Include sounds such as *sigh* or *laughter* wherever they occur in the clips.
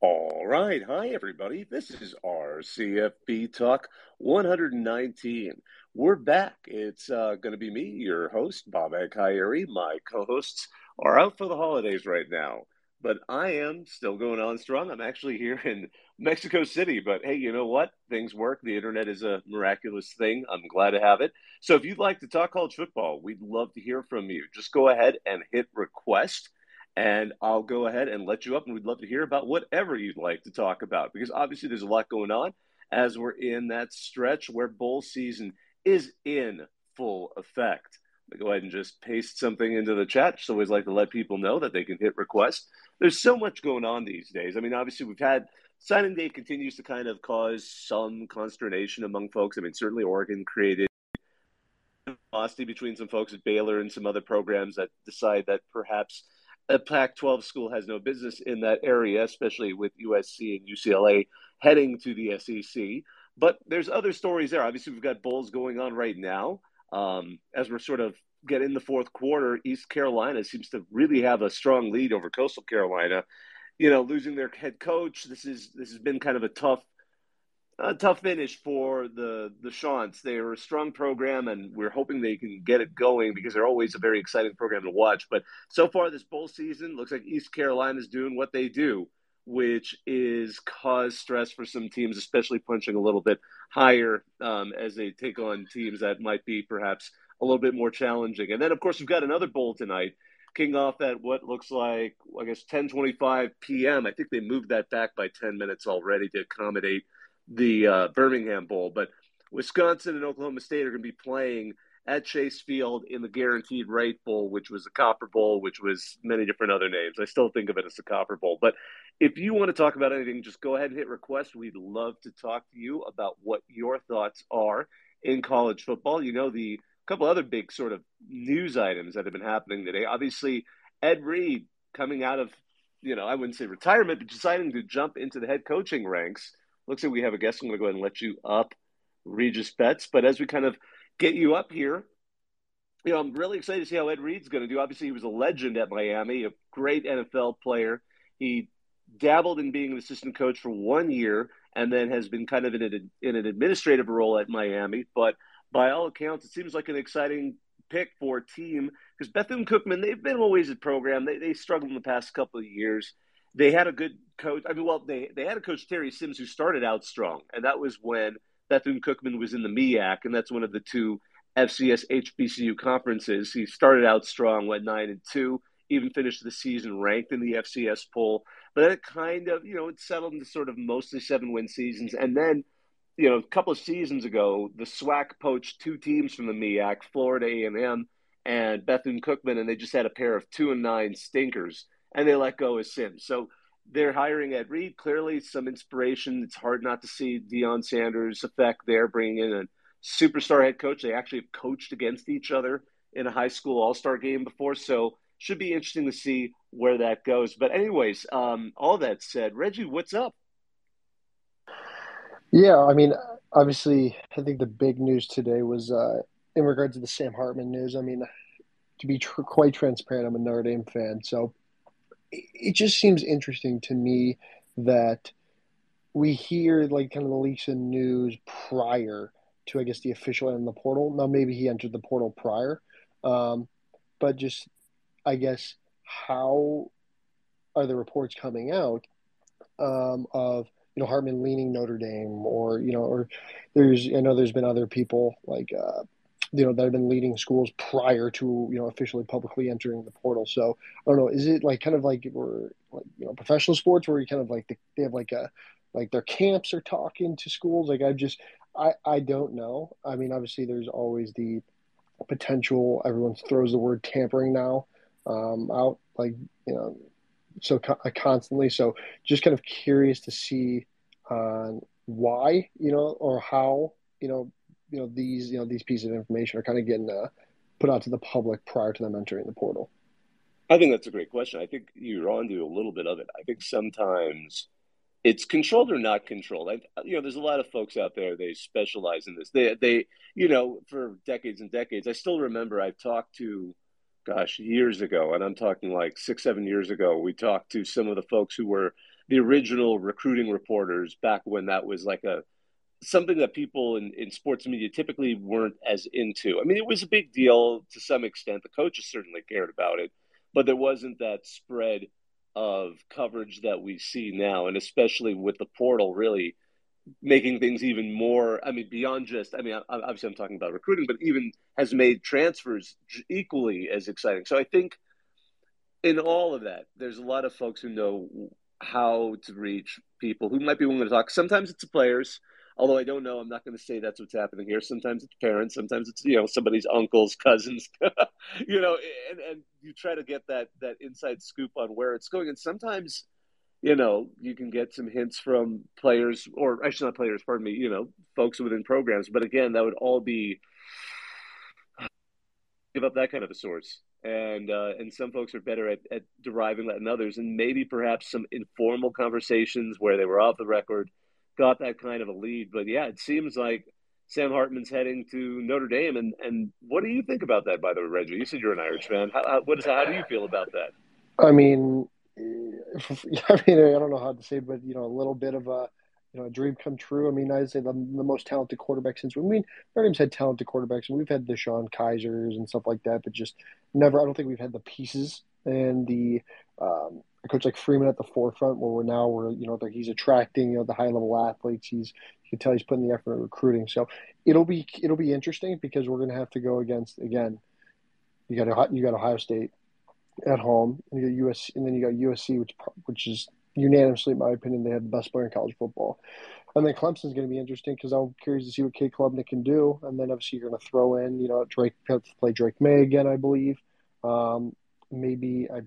All right. Hi, everybody. This is RCFB Talk 119. We're back. It's uh, going to be me, your host, Bob Kyrie. My co hosts are out for the holidays right now, but I am still going on strong. I'm actually here in Mexico City, but hey, you know what? Things work. The internet is a miraculous thing. I'm glad to have it. So if you'd like to talk college football, we'd love to hear from you. Just go ahead and hit request and I'll go ahead and let you up. And we'd love to hear about whatever you'd like to talk about because obviously there's a lot going on as we're in that stretch where bowl season is in full effect. Go ahead and just paste something into the chat. So always like to let people know that they can hit request. There's so much going on these days. I mean, obviously we've had signing day continues to kind of cause some consternation among folks. I mean, certainly Oregon created animosity between some folks at Baylor and some other programs that decide that perhaps a Pac 12 school has no business in that area, especially with USC and UCLA heading to the SEC. But there's other stories there. Obviously, we've got bowls going on right now. Um, as we're sort of getting in the fourth quarter, East Carolina seems to really have a strong lead over Coastal Carolina. You know, losing their head coach. This is this has been kind of a tough a tough finish for the the Chants. They are a strong program, and we're hoping they can get it going because they're always a very exciting program to watch. But so far, this bowl season looks like East Carolina is doing what they do, which is cause stress for some teams, especially punching a little bit higher um, as they take on teams that might be perhaps a little bit more challenging. And then, of course, we've got another bowl tonight. Kicking off at what looks like, I guess, 10:25 p.m. I think they moved that back by 10 minutes already to accommodate the uh, Birmingham Bowl. But Wisconsin and Oklahoma State are going to be playing at Chase Field in the Guaranteed Rate Bowl, which was the Copper Bowl, which was many different other names. I still think of it as the Copper Bowl. But if you want to talk about anything, just go ahead and hit request. We'd love to talk to you about what your thoughts are in college football. You know, the couple other big sort of news items that have been happening today. Obviously, Ed Reed coming out of, you know, I wouldn't say retirement, but deciding to jump into the head coaching ranks looks like we have a guest. I'm going to go ahead and let you up, Regis Betts. But as we kind of get you up here, you know, I'm really excited to see how Ed Reed's going to do. Obviously, he was a legend at Miami, a great NFL player. He dabbled in being an assistant coach for one year and then has been kind of in, a, in an administrative role at Miami. But by all accounts, it seems like an exciting pick for a team because Bethune Cookman, they've been always a program. They, they struggled in the past couple of years they had a good coach. I mean, well, they they had a coach Terry Sims who started out strong, and that was when Bethune Cookman was in the MEAC, and that's one of the two FCS HBCU conferences. He started out strong, went nine and two, even finished the season ranked in the FCS poll. But then it kind of, you know, it settled into sort of mostly seven win seasons, and then. You know, a couple of seasons ago, the SWAC poached two teams from the MEAC, Florida A&M and Bethune Cookman, and they just had a pair of two and nine stinkers and they let go of Sims. So they're hiring Ed Reed. Clearly, some inspiration. It's hard not to see Deion Sanders' effect there, bringing in a superstar head coach. They actually have coached against each other in a high school all star game before. So should be interesting to see where that goes. But anyways, um, all that said, Reggie, what's up? Yeah, I mean, obviously, I think the big news today was uh, in regards to the Sam Hartman news. I mean, to be tr- quite transparent, I'm a Notre Dame fan, so it just seems interesting to me that we hear like kind of the leaks in news prior to I guess the official end of the portal. Now maybe he entered the portal prior, um, but just I guess how are the reports coming out um, of you know Hartman leaning Notre Dame or you know or there's I know there's been other people like uh, you know that have been leading schools prior to you know officially publicly entering the portal. So I don't know. Is it like kind of like we're like you know professional sports where you kind of like they have like a like their camps are talking to schools? Like I just I I don't know. I mean, obviously there's always the potential. Everyone throws the word tampering now um, out like you know so co- constantly. So just kind of curious to see on uh, why you know or how you know you know these you know these pieces of information are kind of getting uh, put out to the public prior to them entering the portal? I think that's a great question. I think you're on to a little bit of it. I think sometimes it's controlled or not controlled. I, you know, there's a lot of folks out there they specialize in this. They they you know for decades and decades. I still remember I talked to, gosh, years ago, and I'm talking like six seven years ago. We talked to some of the folks who were the original recruiting reporters back when that was like a something that people in, in sports media typically weren't as into. I mean, it was a big deal to some extent. The coaches certainly cared about it, but there wasn't that spread of coverage that we see now, and especially with the portal really making things even more. I mean, beyond just. I mean, obviously, I'm talking about recruiting, but even has made transfers equally as exciting. So I think in all of that, there's a lot of folks who know how to reach people who might be willing to talk. Sometimes it's the players although I don't know, I'm not going to say that's what's happening here. Sometimes it's parents, sometimes it's you know somebody's uncles, cousins, *laughs* you know, and and you try to get that that inside scoop on where it's going, and sometimes. You know, you can get some hints from players, or actually not players, pardon me. You know, folks within programs, but again, that would all be give up that kind of a source and uh, and some folks are better at, at deriving that than others and maybe perhaps some informal conversations where they were off the record got that kind of a lead. But yeah, it seems like Sam Hartman's heading to Notre Dame. And, and what do you think about that, by the way, Reggie? You said you're an Irish fan. How, how, what is, how do you feel about that? I mean, *laughs* I mean, I don't know how to say, but you know, a little bit of a you know a dream come true. I mean, I'd say the, the most talented quarterback since I mean Notre Dame's had talented quarterbacks, and we've had DeShone Kaisers and stuff like that, but just never. I don't think we've had the pieces and the um, a coach like Freeman at the forefront, where we're now we're you know he's attracting you know the high level athletes. He's you can tell he's putting the effort in recruiting. So it'll be it'll be interesting because we're going to have to go against again. You got you got Ohio State at home, and you got US, and then you got USC, which which is unanimously, in my opinion, they have the best player in college football. And then Clemson's going to be interesting because I'm curious to see what K Klubnik can do. And then obviously you're going to throw in, you know, Drake have to play Drake Maye again, I believe. Um, maybe I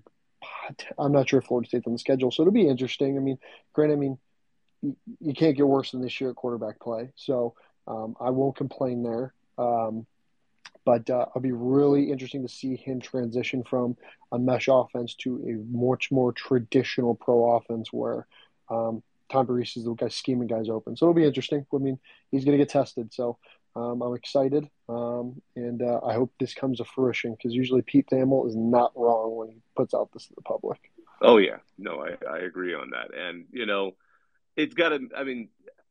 I'm not sure if Florida State's on the schedule, so it'll be interesting. I mean, granted, I mean, you, can't get worse than this year at quarterback play, so um, I won't complain there. Um, but uh, it'll be really interesting to see him transition from a mesh offense to a much more traditional pro offense where um, Tom Rees is the guy scheming guys open. So it'll be interesting. I mean, he's going to get tested. So um, I'm excited, um, and uh, I hope this comes to fruition because usually Pete Thamel is not wrong when he puts out this to the public. Oh yeah, no, I, I agree on that, and you know, it's got to. I mean,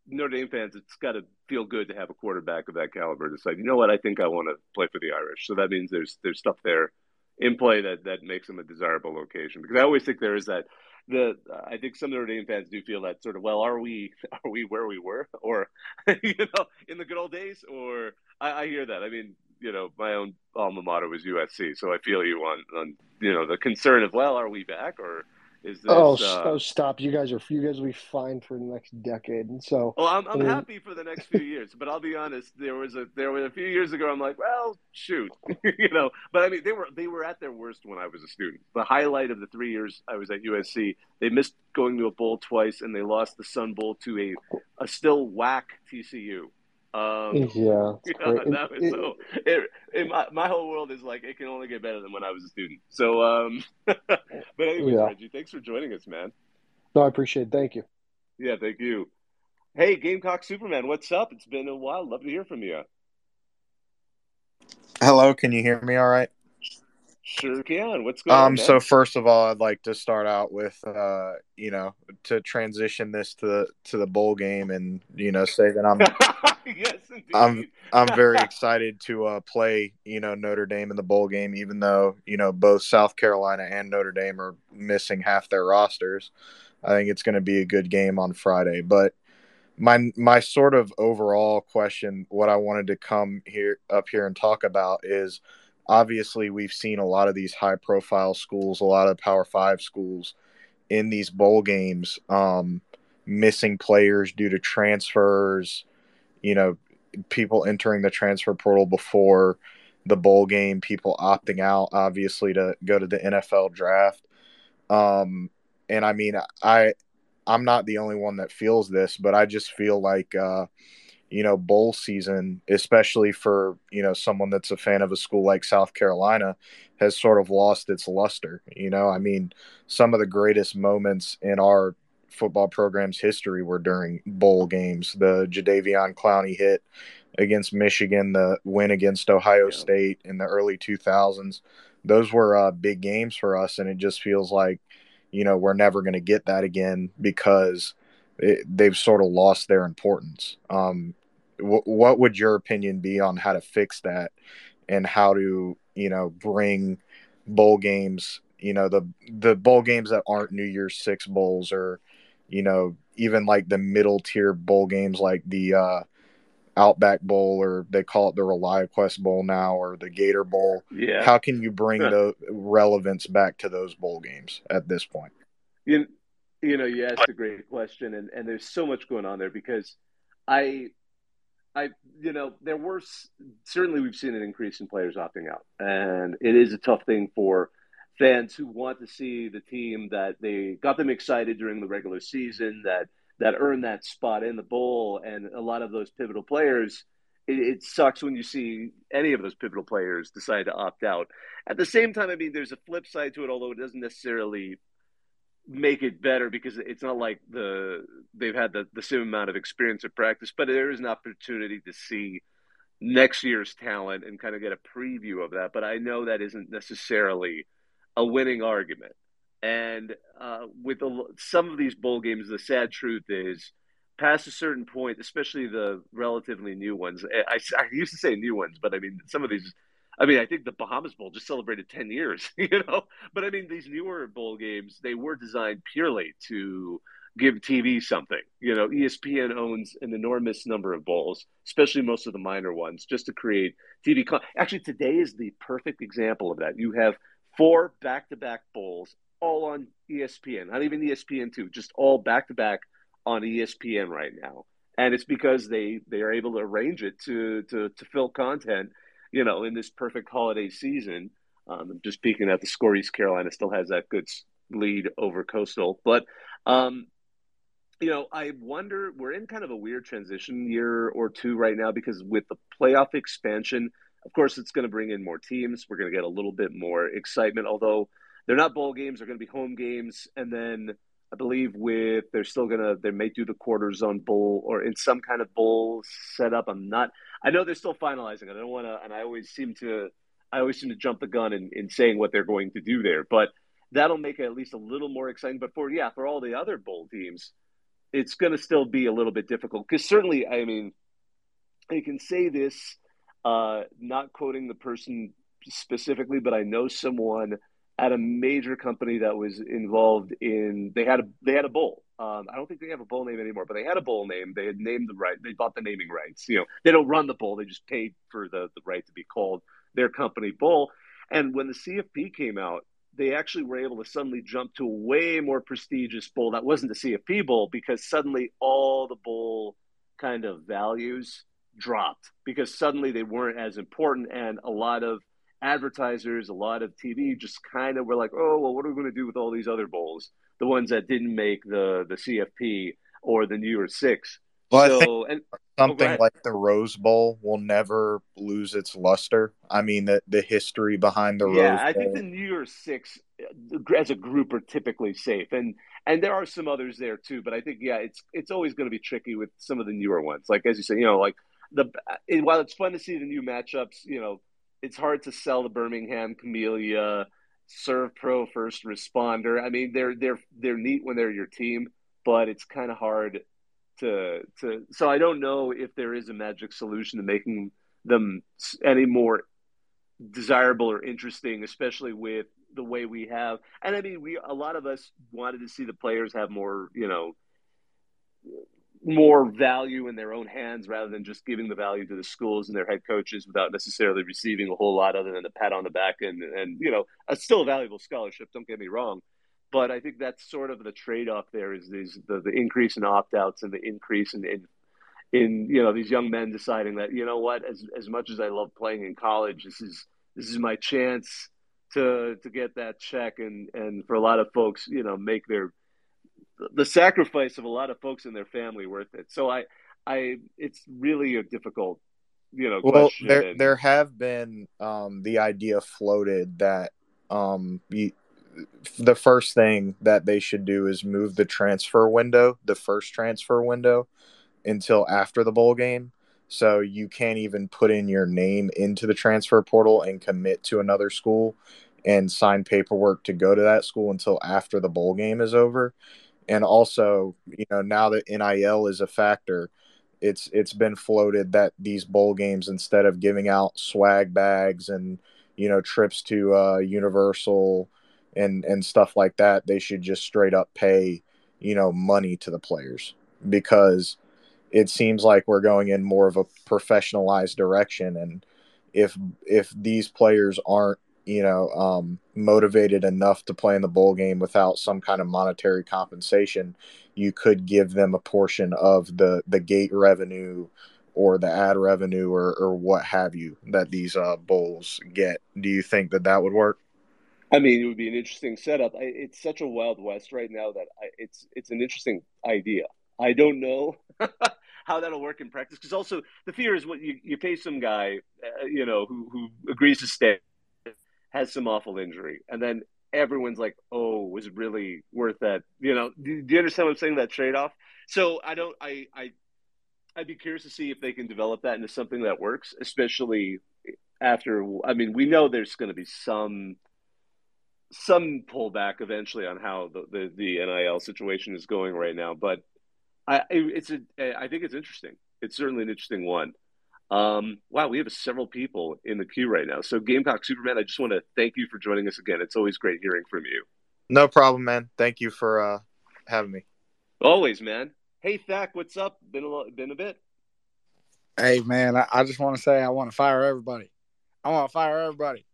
Notre Dame fans, it's got to feel good to have a quarterback of that caliber say, you know what, I think I want to play for the Irish. So that means there's there's stuff there in play that that makes them a desirable location because I always think there is that the I think some Notre Dame fans do feel that sort of well are we *laughs* are we where we were? Or *laughs* you know in the good old days? Or I, I hear that. I mean you know my own alma mater was USC so I feel you on on you know the concern of well are we back? Or is this, oh, uh, oh, stop! You guys are you guys will be fine for the next decade, and so. Well, I'm, I'm I mean, happy for the next few years, but I'll be honest. There was a there was a few years ago. I'm like, well, shoot, *laughs* you know. But I mean, they were they were at their worst when I was a student. The highlight of the three years I was at USC, they missed going to a bowl twice, and they lost the Sun Bowl to a a still whack TCU. Um, *laughs* yeah, *laughs* you that was it, so. It, it, my, my whole world is like it can only get better than when I was a student. So, um, *laughs* but anyway, yeah. Reggie, thanks for joining us, man. No, I appreciate it. Thank you. Yeah, thank you. Hey, Gamecock Superman, what's up? It's been a while. Love to hear from you. Hello, can you hear me all right? Sure can. What's going um, on? Um, so first of all, I'd like to start out with, uh, you know, to transition this to the to the bowl game, and you know, say that I'm, *laughs* yes, indeed. I'm, I'm very *laughs* excited to uh, play, you know, Notre Dame in the bowl game, even though you know both South Carolina and Notre Dame are missing half their rosters. I think it's going to be a good game on Friday, but my my sort of overall question, what I wanted to come here up here and talk about is obviously we've seen a lot of these high profile schools, a lot of Power Five schools in these bowl games, um, missing players due to transfers. You know, people entering the transfer portal before the bowl game, people opting out, obviously, to go to the NFL draft. Um, and I mean, I I'm not the only one that feels this, but I just feel like uh, you know, bowl season, especially for, you know, someone that's a fan of a school like South Carolina, has sort of lost its luster. You know, I mean, some of the greatest moments in our football program's history were during bowl games. The Jadeveon Clowney hit against Michigan, the win against Ohio yeah. State in the early 2000s. Those were uh, big games for us, and it just feels like, you know we're never going to get that again because it, they've sort of lost their importance. Um, w- what would your opinion be on how to fix that and how to you know bring bowl games you know the the bowl games that aren't New Year's Six bowls or you know even like the middle tier bowl games like the uh, Outback Bowl or they call it the ReliaQuest Bowl now or the Gator Bowl. Yeah. How can you bring the relevance back to those bowl games at this point? You, you know, you asked a great question, and, and there's so much going on there because I, I, you know, there were certainly we've seen an increase in players opting out, and it is a tough thing for fans who want to see the team that they got them excited during the regular season that that earned that spot in the bowl, and a lot of those pivotal players. It, it, sucks when you see any of those pivotal players decide to opt out. At the same time, I mean, there's a flip side to it, although it doesn't necessarily make it better because it's not like the they've had the, the same amount of experience or practice, but there is an opportunity to see next year's talent and kind of get a preview of that. But I know that isn't necessarily a winning argument. And uh, with some of these bowl games, the sad truth is, past a certain point, especially the relatively new ones. I, I, used to say new ones, but I mean some of these. I mean, I think the Bahamas Bowl just celebrated ten years, *laughs* you know. But I mean, these newer bowl games, they were designed purely to give TV something. You know, ESPN owns an enormous number of bowls, especially most of the minor ones, just to create TV. Con- Actually, today is the perfect example of that. You have four back-to-back bowls all on ESPN, not even ESPN two, just all back to back on ESPN right now. And it's because they they are able to arrange it to to to fill content, you know, in this perfect holiday season. Um, just peeking at the score, East Carolina still has that good lead over Coastal, but um, you know, I wonder we're in kind of a weird transition year or two right now because with the playoff expansion, of course, it's going to bring in more teams. We're going to get a little bit more excitement, although they're not bowl games; they're going to be home games, and then I believe with they're still gonna they may do the quarter zone bowl or in some kind of bowl setup. I'm not. I know they're still finalizing. I don't want to, and I always seem to I always seem to jump the gun in, in saying what they're going to do there, but that'll make it at least a little more exciting. But for yeah, for all the other bowl teams, it's going to still be a little bit difficult because certainly, I mean, I can say this, uh, not quoting the person specifically, but I know someone at a major company that was involved in they had a they had a bowl. Um, I don't think they have a bowl name anymore, but they had a bowl name. They had named the right. They bought the naming rights. You know, they don't run the bowl. They just paid for the the right to be called their company bowl. And when the CFP came out, they actually were able to suddenly jump to a way more prestigious bowl that wasn't the CFP bowl because suddenly all the bowl kind of values dropped because suddenly they weren't as important and a lot of advertisers, a lot of TV just kind of were like, oh, well, what are we going to do with all these other bowls? The ones that didn't make the, the CFP or the New Year's Six. Well, so, and, something oh, like the Rose Bowl will never lose its luster. I mean, the, the history behind the yeah, Rose Bowl. Yeah, I think the New Year's Six uh, as a group are typically safe. And and there are some others there too, but I think yeah, it's it's always going to be tricky with some of the newer ones. Like as you say, you know, like the while it's fun to see the new matchups, you know, it's hard to sell the Birmingham Camellia, SERVPRO First Responder. I mean, they're they're they're neat when they're your team, but it's kind of hard to to. So I don't know if there is a magic solution to making them any more desirable or interesting, especially with the way we have. And I mean, we a lot of us wanted to see the players have more, you know, more value in their own hands rather than just giving the value to the schools and their head coaches without necessarily receiving a whole lot other than a pat on the back and and you know a still a valuable scholarship don't get me wrong. But i think that's sort of the trade-off there is these the, the increase in opt-outs and the increase in, in in you know these young men deciding that you know what as as much as i love playing in college this is this is my chance to to get that check and and for a lot of folks you know make their the sacrifice of a lot of folks in their family worth it. So I, I, it's really a difficult, you know. Well, there there have been um, the idea floated that um, you, the first thing that they should do is move the transfer window, the first transfer window, until after the bowl game. So you can't even put in your name into the transfer portal and commit to another school and sign paperwork to go to that school until after the bowl game is over. And also, you know, now that NIL is a factor, it's it's been floated that these bowl games instead of giving out swag bags and you know trips to uh, Universal and and stuff like that, they should just straight up pay you know money to the players. Because it seems like we're going in more of a professionalized direction and if if these players aren't you know um, motivated enough to play in the bowl game without some kind of monetary compensation you could give them a portion of the the gate revenue or the ad revenue or, or what have you that these uh, bowls get do you think that that would work I mean, it would be an interesting setup. It's such a wild west right now that it's it's an interesting idea. I don't know *laughs* how that'll work in practice because also the fear is what you, you pay some guy, uh, you know, who who agrees to stay, has some awful injury, and then everyone's like, "Oh, was it really worth that?" You know, do, do you understand what I'm saying? That trade off. So I don't. I I I'd be curious to see if they can develop that into something that works, especially after. I mean, we know there's going to be some some pullback eventually on how the, the, the NIL situation is going right now. But I it's a I think it's interesting. It's certainly an interesting one. Um, wow, we have several people in the queue right now. So Gamecock Superman, I just want to thank you for joining us again. It's always great hearing from you. No problem, man. Thank you for uh, having me. Always, man. Hey, Thack, what's up? Been a been a bit. Hey, man, I, I just want to say I want to fire everybody. I want to fire everybody.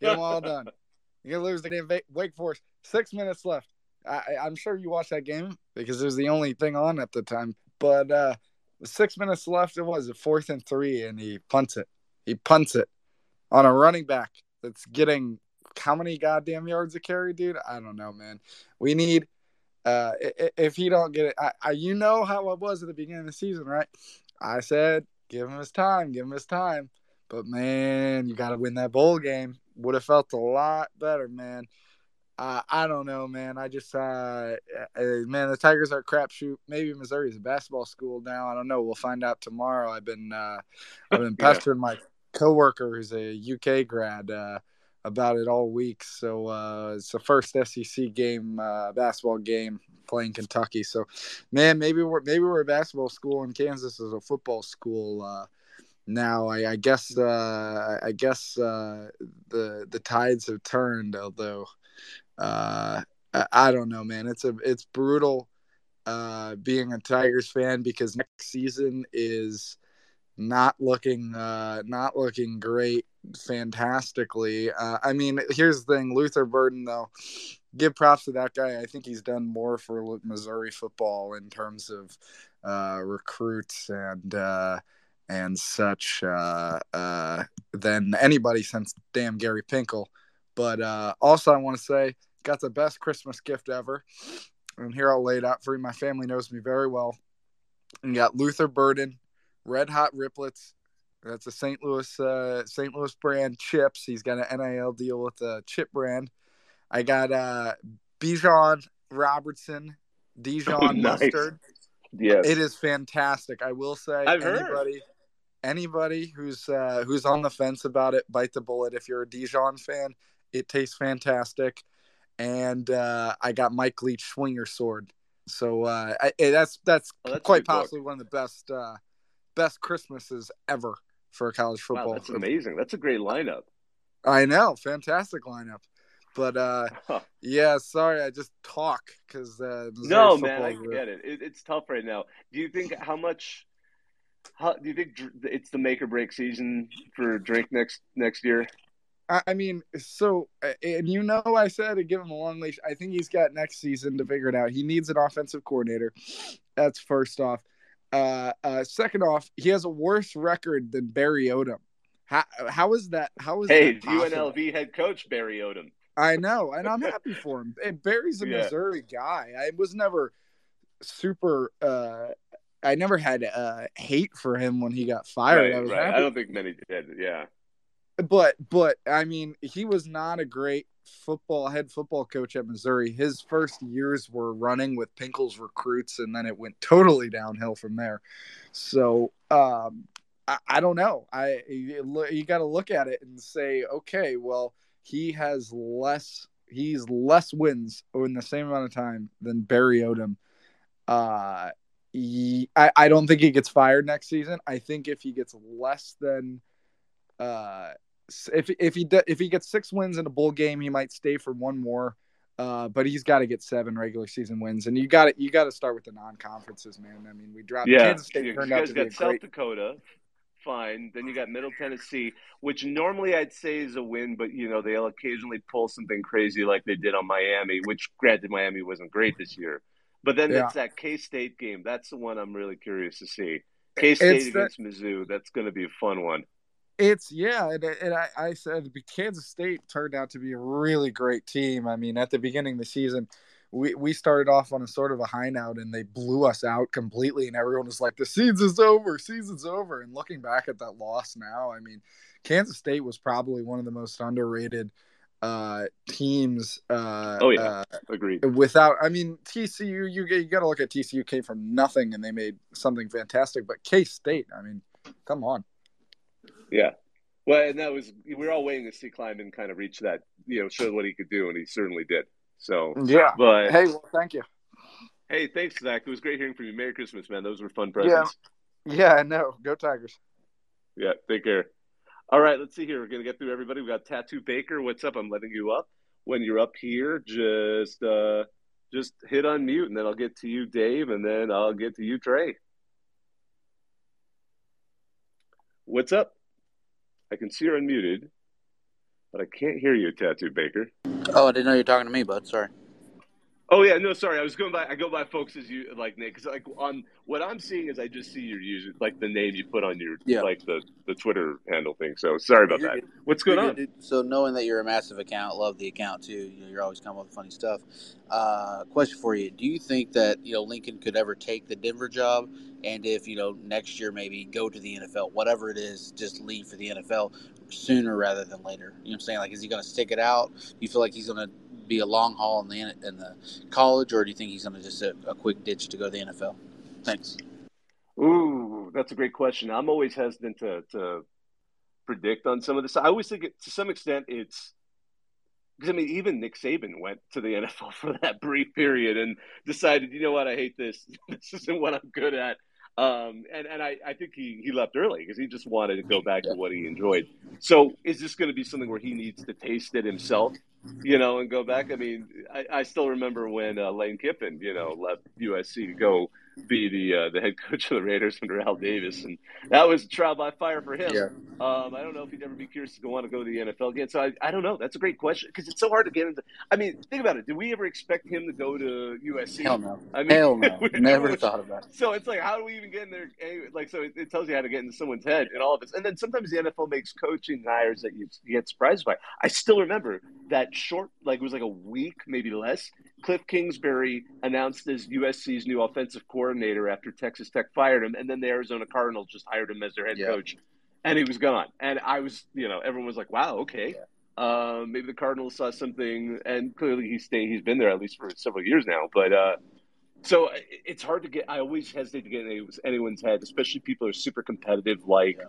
Get them all done. *laughs* You're gonna lose the game. Wake Forest. Six minutes left. I, I, am sure you watched that game because it was the only thing on at the time. But uh, six minutes left. It was a fourth and three, and he punts it. He punts it on a running back that's getting how many goddamn yards a carry, dude? I don't know, man. We need. Uh, if he don't get it, I, I, you know how it was at the beginning of the season, right? I said, give him his time, give him his time. But man, you got to win that bowl game would have felt a lot better, man. Uh, I don't know, man. I just, uh, uh man, the Tigers are crapshoot. Maybe Missouri is a basketball school now. I don't know. We'll find out tomorrow. I've been, uh, I've been *laughs* pestering yeah. my coworker who's a UK grad uh, about it all week. So uh, it's the first SEC game, uh, basketball game playing Kentucky. So, man, maybe we're maybe we're a basketball school and Kansas is a football school. Uh, now I, I guess uh, I guess uh, the the tides have turned. Although uh, I, don't know, man. It's a it's brutal uh, being a Tigers fan because next season is not looking uh, not looking great fantastically. Uh, I mean, here's the thing: Luther Burden, though. Give props to that guy. I think he's done more for Missouri football in terms of uh, recruits and uh, and such uh, uh, than anybody since damn Gary Pinkel. But uh, also, I want to say, got the best Christmas gift ever. And here I'll lay it out for you. My family knows me very well. And got Luther Burden, Red Hot Riplets. That's a St. Louis uh, St. Louis brand chips. He's got an NIL deal with the chip brand. I got uh, Bijan Robertson, Dijon oh, *laughs* nice. mustard. Yes, it is fantastic. I will say, I've anybody, heard anybody who's uh, who's on the fence about it, bite the bullet. If you're a Dijon fan, it tastes fantastic. And uh, I got Mike Leach Swing Your Sword, so uh, I, eh, that's that's, oh, that's quite possibly book. one of the best uh, best Christmases ever for college football. Wow, that's amazing. That's a great lineup. I know, fantastic lineup. But uh, huh. yeah, sorry, I just talk because uh, no, man, I get it. it. It's tough right now. Do you think how much? How do you think it's the make or break season for Drink next next year? I mean, so and you know, I said to give him a long leash. I think he's got next season to figure it out. He needs an offensive coordinator. That's first off. Uh, uh, second off, he has a worse record than Barry Odom. How how is that? How is hey that UNLV head coach Barry Odom? I know, and I'm happy for him. And Barry's a *laughs* yeah. Missouri guy. I was never super uh, I never had uh, hate for him when he got fired. Right, I was right. I don't think many did. Yeah. But but I mean, he was not a great football head football coach at Missouri. His first years were running with Pinkel's recruits, and then it went totally downhill from there. So um, I, I don't know. I you, you got to look at it and say, okay, well, he has less he's less wins in the same amount of time than Barry Odom. Uh, he, I, I don't think he gets fired next season. I think if he gets less than uh, if if he if he gets six wins in a bowl game, he might stay for one more. Uh, but he's got to get seven regular season wins, and you got to you got to start with the non conferences, man. I mean, we dropped yeah. Kansas State you turned guys got South great. Dakota, fine. Then you got Middle Tennessee, which normally I'd say is a win, but you know they'll occasionally pull something crazy like they did on Miami. Which, granted, Miami wasn't great this year. But then Yeah. it's that K State game. That's the one I'm really curious to see. K State It's the- against Mizzou. That's going to be a fun one. It's yeah, and, and I, I said Kansas State turned out to be a really great team. I mean, at the beginning of the season, we we started off on a sort of a high note, and they blew us out completely, and everyone was like, "The season's over, season's over." And looking back at that loss now, I mean, Kansas State was probably one of the most underrated uh, teams. Uh, Oh, yeah. uh, Agreed. without i mean tcu you, you got to look at tcu came from nothing and they made something fantastic but k-state i mean come on Yeah. Well, and that was we were all waiting to see Klieman kind of reach that, you know, show what he could do, and he certainly did. So, yeah but hey well thank you hey, thanks, Zach. It was great hearing from you. Merry Christmas, man. Those were fun presents. yeah i know go tigers Yeah, take care. All right, let's see here. We're gonna get through everybody. We got Tattoo Baker. What's up? I'm letting you up. When you're up here, just uh just hit unmute and then I'll get to you, Dave, and then I'll get to you, Trey. What's up? I can see you're unmuted, but I can't hear you, Tattoo Baker. Oh, I didn't know you were talking to me, bud. Sorry. Oh yeah, no, sorry. I was going by. I go by folks as you like Nick, because like on what I'm seeing is I just see your user, like the name you put on your Yeah. like the the Twitter handle thing. So sorry about You're that. good. What's going You're on? good. So knowing that you're a massive account, love the account too. You know, you're always coming up with funny stuff. Uh, question for you: Do you think that you know Lincoln could ever take the Denver job, and if you know next year maybe go to the NFL, whatever it is, just leave for the NFL sooner rather than later? You know what I'm saying? Like, is he going to stick it out? Do you feel like he's going to be a long haul in the in the college, or do you think he's going to just a, a quick ditch to go to the NFL? Thanks. Ooh, that's a great question. I'm always hesitant to to predict on some of this. I always think it, to some extent it's because I mean even Nick Saban went to the *laughs* NFL for that brief period and decided, you know what, I hate this. *laughs* This isn't what I'm good at. Um, and and I, I think he, he left early because he just wanted to go back to what he enjoyed. So is this going to be something where he needs to taste it himself, you know, and go back? I mean, I, I still remember when uh, Lane Kiffin, you know, left USC to go be the uh, the head coach of the Raiders under Al Davis, and that was trial by fire for him. Yeah. Um, I don't know if he'd ever be curious to go want to go to the NFL again. So I, I don't know. That's a great question because it's so hard to get into. I mean, think about it. Did we ever expect him to go to USC? Hell no. I mean, Hell no. *laughs* Never thought about it. So it's like, how do we even get in there? Anyway, Like, so it, it tells you how to get into someone's head and all of this. And then sometimes the NFL makes coaching hires that you, you get surprised by. I still remember that short, like it was like a week, maybe less. Kliff Kingsbury announced as USC's new offensive coordinator after Texas Tech fired him, and then the Arizona Cardinals just hired him as their head Yeah. coach, and he was gone. And I was, you know, everyone was like, "Wow, okay." Um, maybe the Cardinals saw something, and clearly he stayed. He's been there at least for several years now. But uh, so it's hard to get. I always hesitate to get in anyone's head, especially people who are super competitive, like Yeah.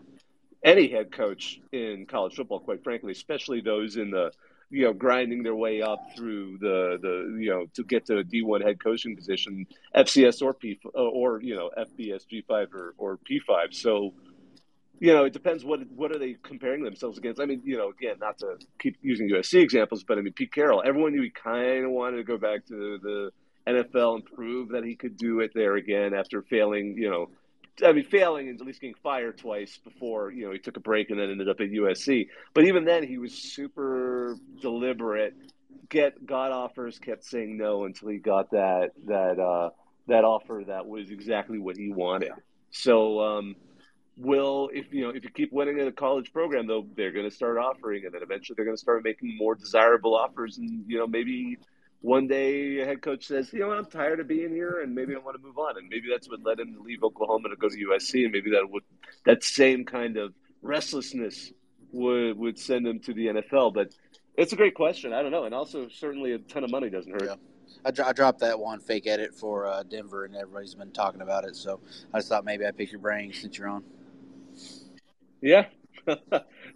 any head coach in college football. Quite frankly, especially those in the you know grinding their way up through the the you know to get to a D one head coaching position, FCS or P uh, or you know FBS G five or or P five. So you know, it depends what what are they comparing themselves against. I mean, you know, again, not to keep using USC examples, but I mean, Pete Carroll. Everyone knew he kind of wanted to go back to the NFL and prove that he could do it there again after failing. You know, I mean, failing and at least getting fired twice before you know he took a break and then ended up at USC. But even then, he was super deliberate. Get got offers, kept saying no until he got that that uh, that offer that was exactly what he wanted. So. um will if you know if you keep winning in a college program though they're going to start offering and then eventually they're going to start making more desirable offers and you know maybe one day a head coach says you know i'm tired of being here and maybe i want to move on and maybe that's what led him to leave oklahoma to go to usc and maybe that would that same kind of restlessness would would send him to the nfl but it's a great question i don't know and also certainly a ton of money doesn't hurt Yeah. I, dro- I dropped that one fake edit for uh, Denver, and everybody's been talking about it. So I just thought maybe I'd pick your brain since you're on. Yeah. *laughs*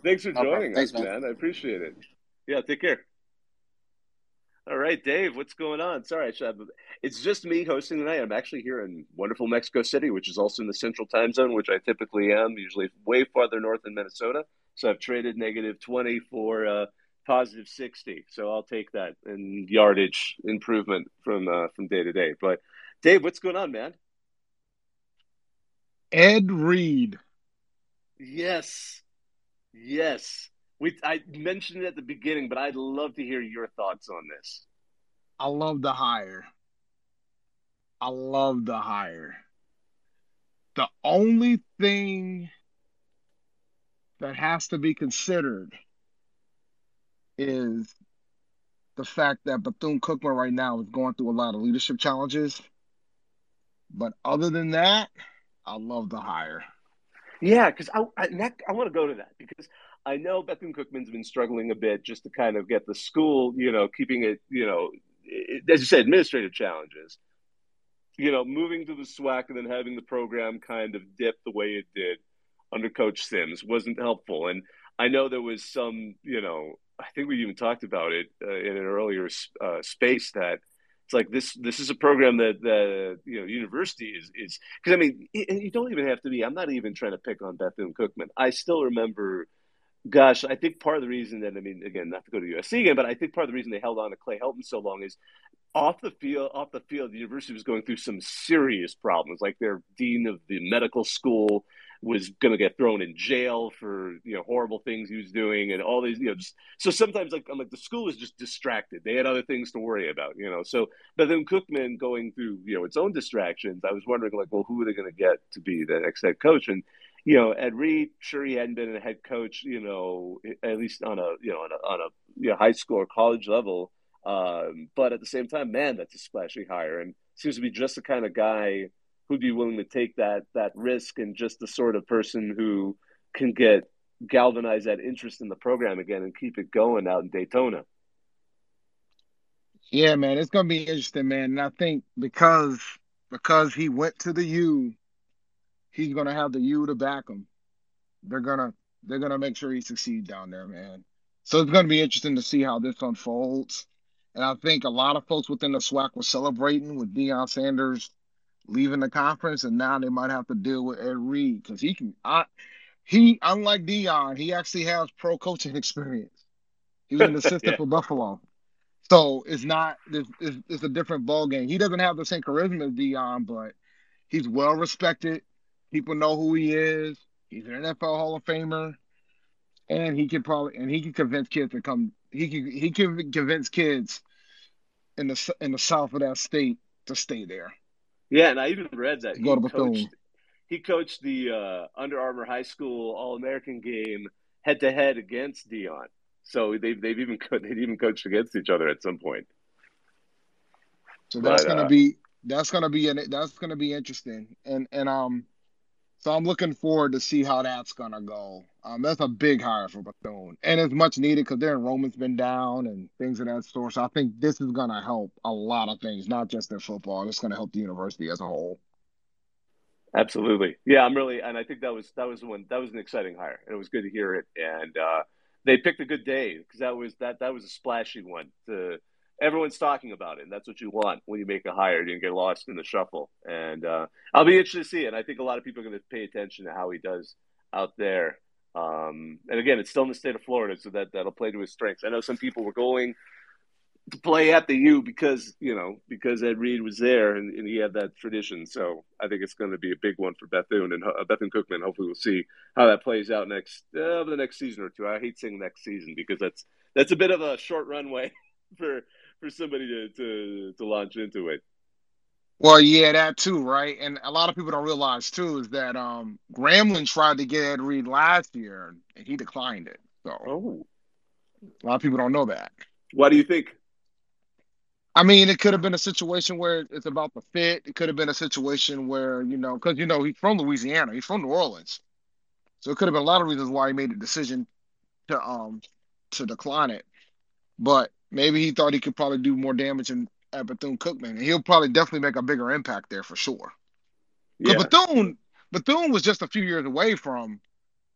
Thanks for No joining Thanks, us, man. man. I appreciate it. Yeah, take care. All right, Dave, what's going on? Sorry, have, it's just me hosting tonight. I'm actually here in wonderful Mexico City, which is also in the central time zone, which I typically am, usually way farther north in Minnesota. So I've traded negative 20 for uh, positive 60. So I'll take that and yardage improvement from uh, from day to day. But Dave, what's going on, man? Ed Reed. Yes. Yes. We I mentioned it at the beginning, but I'd love to hear your thoughts on this. I love the hire. I love the hire. The only thing that has to be considered is the fact that Bethune Cookman right now is going through a lot of leadership challenges. But other than that, I love the hire. Yeah, because I I, I want to go to that because I know Bethune Cookman's been struggling a bit just to kind of get the school, you know, keeping it, you know, as you said, administrative challenges. You know, moving to the SWAC and then having the program kind of dip the way it did under Coach Sims wasn't helpful. And I know there was some, you know, I think we even talked about it uh, in an earlier uh, space that it's like this this is a program that the you know university is is because I mean you don't even have to be. I'm not even trying to pick on Bethune Cookman. I still remember Gosh, I think part of the reason that I mean, again, not to go to USC again, but I think part of the reason they held on to Clay Helton so long is off the field. Off the field, the university was going through some serious problems. Like their dean of the medical school was going to get thrown in jail for you know horrible things he was doing, and all these you know. Just, so sometimes, like I'm like the school was just distracted. They had other things to worry about, you know. So, but then Cookman going through you know its own distractions. I was wondering like, well, who are they going to get to be the next head coach? And you know, Ed Reed, sure he hadn't been a head coach, you know, at least on a you know on a, on a you know, high school or college level. Um, but at the same time, man, that's a splashy hire, and seems to be just the kind of guy who'd be willing to take that that risk, and just the sort of person who can get galvanize that interest in the program again and keep it going out in Daytona. Yeah, man, it's gonna be interesting, man. And I think because because he went to the U he's gonna have the U to back him. They're gonna they're gonna make sure he succeeds down there, man. So it's gonna be interesting to see how this unfolds. And I think a lot of folks within the SWAC were celebrating with Deion Sanders leaving the conference, and now they might have to deal with Ed Reed because he can. I, he unlike Deion, he actually has pro coaching *laughs* experience. He was an assistant *laughs* yeah. for Buffalo, so it's not it's, it's, it's a different ball game. He doesn't have the same charisma as Deion, but he's well respected. People know who he is. He's an NFL Hall of Famer, and he can probably and he can convince kids to come. He can he can convince kids in the in the south of that state to stay there. Yeah, and I even read that he go to Bethune. Coached, he coached the uh, Under Armour High School All American game head to head against Deion. So they've they've even they've even coached against each other at some point. So that's but, gonna uh, be that's gonna be an, that's gonna be interesting. And and um so I'm looking forward to see how that's gonna go. Um, that's a big hire for Bethune, and it's much needed because their enrollment's been down and things of that sort. So I think this is gonna help a lot of things, not just their football. It's gonna help the university as a whole. Absolutely, yeah. I'm really, and I think that was that was one that was an exciting hire, and it was good to hear it. And uh, they picked a good day because that was that that was a splashy one to everyone's talking about it. And that's what you want when you make a hire. You get lost in the shuffle. And uh, I'll be interested to see it. I think a lot of people are going to pay attention to how he does out there. Um, and again, it's still in the state of Florida, so that that'll play to his strengths. I know some people were going to play at the U because you know because Ed Reed was there and, and he had that tradition. So I think it's going to be a big one for Bethune and uh, Bethune Cookman. Hopefully, we'll see how that plays out next uh, over the next season or two. I hate saying next season because that's that's a bit of a short runway *laughs* for *laughs* for somebody to, to to launch into it. Well, yeah, that too, right? And a lot of people don't realize too is that um Grambling tried to get Ed Reed last year and he declined it. So oh. a lot of people don't know that. Why do you think? I mean, it could have been a situation where it's about the fit. It could have been a situation where, you know, because, you know, he's from Louisiana, he's from New Orleans. So it could have been a lot of reasons why he made the decision to um to decline it. But maybe he thought he could probably do more damage in, at Bethune Cookman. And he'll probably definitely make a bigger impact there for sure. Yeah. Bethune, Bethune was just a few years away from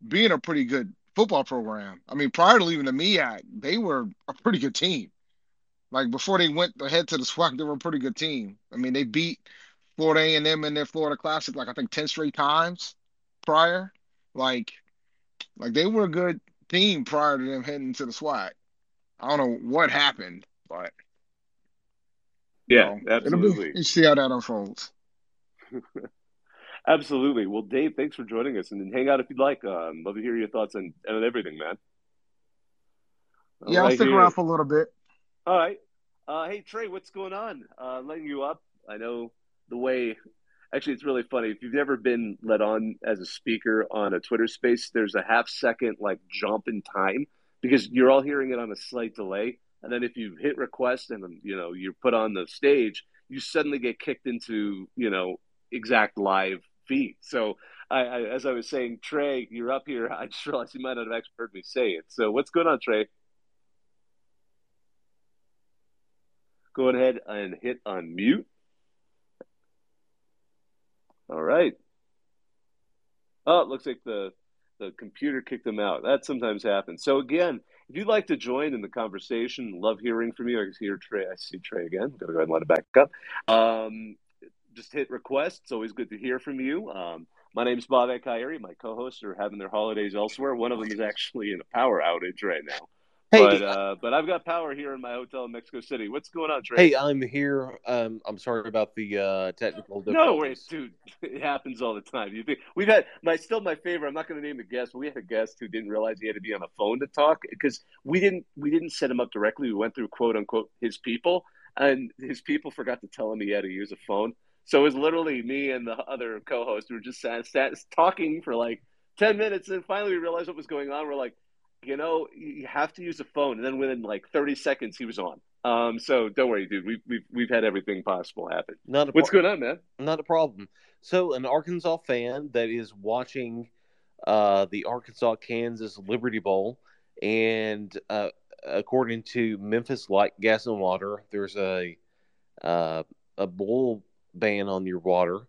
being a pretty good football program. I mean, prior to leaving the MEAC, they were a pretty good team. Like before they went ahead to the SWAC, they were a pretty good team. I mean, they beat Florida A&M in their Florida Classic like I think ten straight times prior. Like, like they were a good team prior to them heading to the SWAC. I don't know what happened, but Yeah, you know, be absolutely. you see how that unfolds. *laughs* Absolutely. Well, Dave, thanks for joining us, and hang out if you'd like. Um, love to hear your thoughts on, on everything, man. All Yeah, I'll stick here. around for a little bit. All right. Uh, hey, Trey, what's going on? Uh, letting you up. I know the way. Actually, it's really funny. If you've never been let on as a speaker on a Twitter space, there's a half second like jump in time because you're all hearing it on a slight delay. And then if you hit request and you know you're put on the stage, you suddenly get kicked into you know exact live feed. So I, I as I was saying, Trey, you're up here. *laughs* I just realized you might not have actually heard me say it. So what's going on, Trey? Go ahead and hit unmute. All right. Oh, it looks like the the computer kicked them out. That sometimes happens. So again, if you'd like to join in the conversation, love hearing from you. I see Trey. I see Trey again. Gonna go ahead and let it back up. Um, just hit request. It's always good to hear from you. Um, my name's Bob Kyrie. My co-hosts are having their holidays elsewhere. One of them is actually in a power outage right now. Hey, But uh, but I've got power here in my hotel in Mexico City. What's going on, Trey? hey, I'm here. Um, I'm sorry about the uh, technical No worries, dude. *laughs* It happens all the time. You think we've had my still my favorite. I'm not going to name the guest, but we had a guest who didn't realize he had to be on a phone to talk because we didn't we didn't set him up directly. We went through quote unquote his people, and his people forgot to tell him he had to use a phone. So it was literally me and the other co-host who were just sat, sat talking for like ten minutes, and finally we realized what was going on. We're like, you know, you have to use a phone, and then within like 30 seconds he was on. Um, so don't worry, dude. We've we've we've had everything possible happen. Not a What's pro- going on, man? not a problem. So, an Arkansas fan that is watching uh, the Arkansas Kansas Liberty Bowl, and uh, according to Memphis Light Gas and Water, there's a uh, a bowl ban on your water,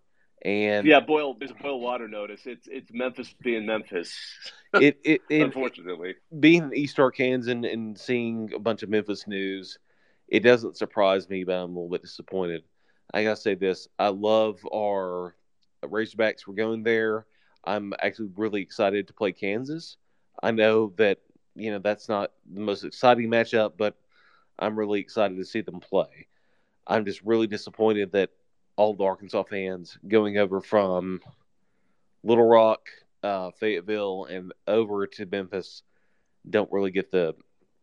and Yeah, boil there's a boil water notice. It's it's Memphis being Memphis, *laughs* it, it, it unfortunately. being an East Arkansas and seeing a bunch of Memphis news, it doesn't surprise me, but I'm a little bit disappointed. I gotta say this: I love our Razorbacks. We're going there. I'm actually really excited to play Kansas. I know that you know that's not the most exciting matchup, but I'm really excited to see them play. I'm just really disappointed that all the Arkansas fans going over from Little Rock, uh, Fayetteville, and over to Memphis don't really get the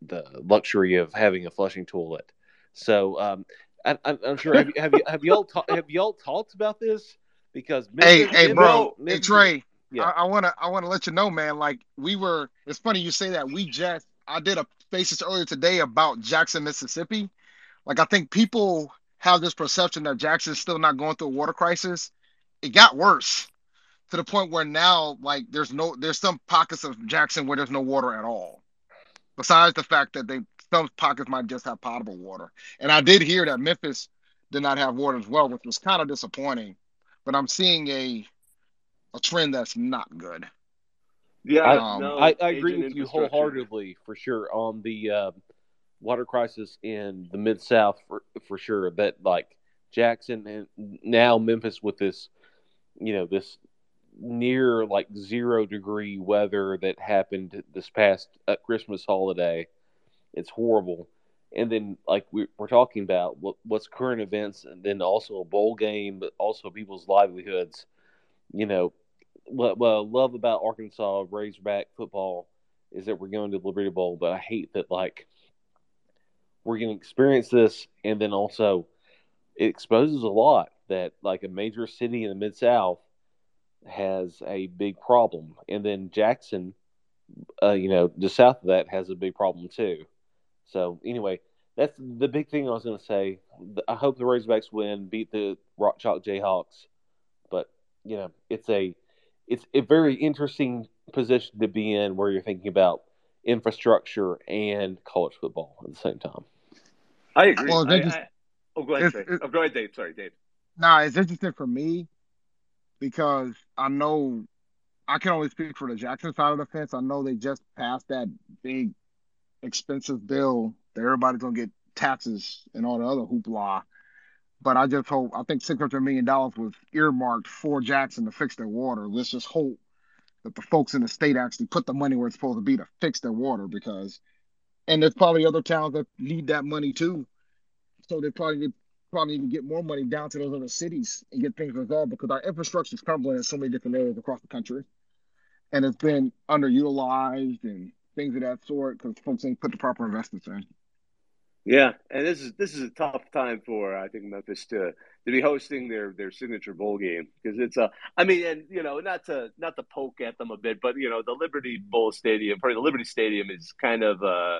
the luxury of having a flushing toilet. So um, I, I'm I'm sure have, you- have you have y'all ta- have y'all talked about this? Because Hey, Memphis- hey, bro. Memphis- Hey, Trey. Yeah. I, I wanna I wanna let you know, man. Like we were. It's funny you say that. We just I did a basis earlier today about Jackson, Mississippi. Like I think people have this perception that Jackson's still not going through a water crisis. It got worse to the point where now, like, there's no there's some pockets of Jackson where there's no water at all. Besides the fact that they some pockets might just have potable water. And I did hear that Memphis did not have water as well, which was kind of disappointing. But I'm seeing a a trend that's not good. Yeah, I- no, I, I agree with you wholeheartedly for sure on the uh, water crisis in the mid South for for sure. That like Jackson and now Memphis with this, you know, this near like zero degree weather that happened this past uh, Christmas holiday. It's horrible. And then like we, we're talking about what, what's current events, and then also a bowl game, but also people's livelihoods. You know, what, what I love about Arkansas Razorback football is that we're going to the Liberty Bowl, but I hate that like we're going to experience this, and then also it exposes a lot that like a major city in the mid South has a big problem, and then Jackson, uh, you know, just south of that has a big problem too. So anyway, that's the big thing I was going to say. I hope the Razorbacks win, beat the Rock Chalk Jayhawks, but you know, it's a it's a very interesting position to be in where you're thinking about infrastructure and college football at the same time. I agree. Well, I, they just- I, oh, go ahead, it's- Trey. it- oh, go ahead, Dave. Sorry, Dave. Now it's interesting for me because I know I can only speak for the Jackson side of the fence. I know they just passed that big, expensive bill that everybody's gonna get taxes and all the other hoopla. But I just hope I think six hundred million dollars was earmarked for Jackson to fix their water. Let's just hope that the folks in the state actually put the money where it's supposed to be to fix their water because and there's probably other towns that need that money too. So they probably need, probably to get more money down to those other cities and get things resolved because our infrastructure is crumbling in so many different areas across the country, and it's been underutilized and things of that sort because folks ain't put the proper investments in. Yeah, and this is this is a tough time for I think Memphis to to be hosting their their signature bowl game because it's a I mean and you know not to not to poke at them a bit but you know the Liberty Bowl Stadium or the Liberty Stadium is kind of uh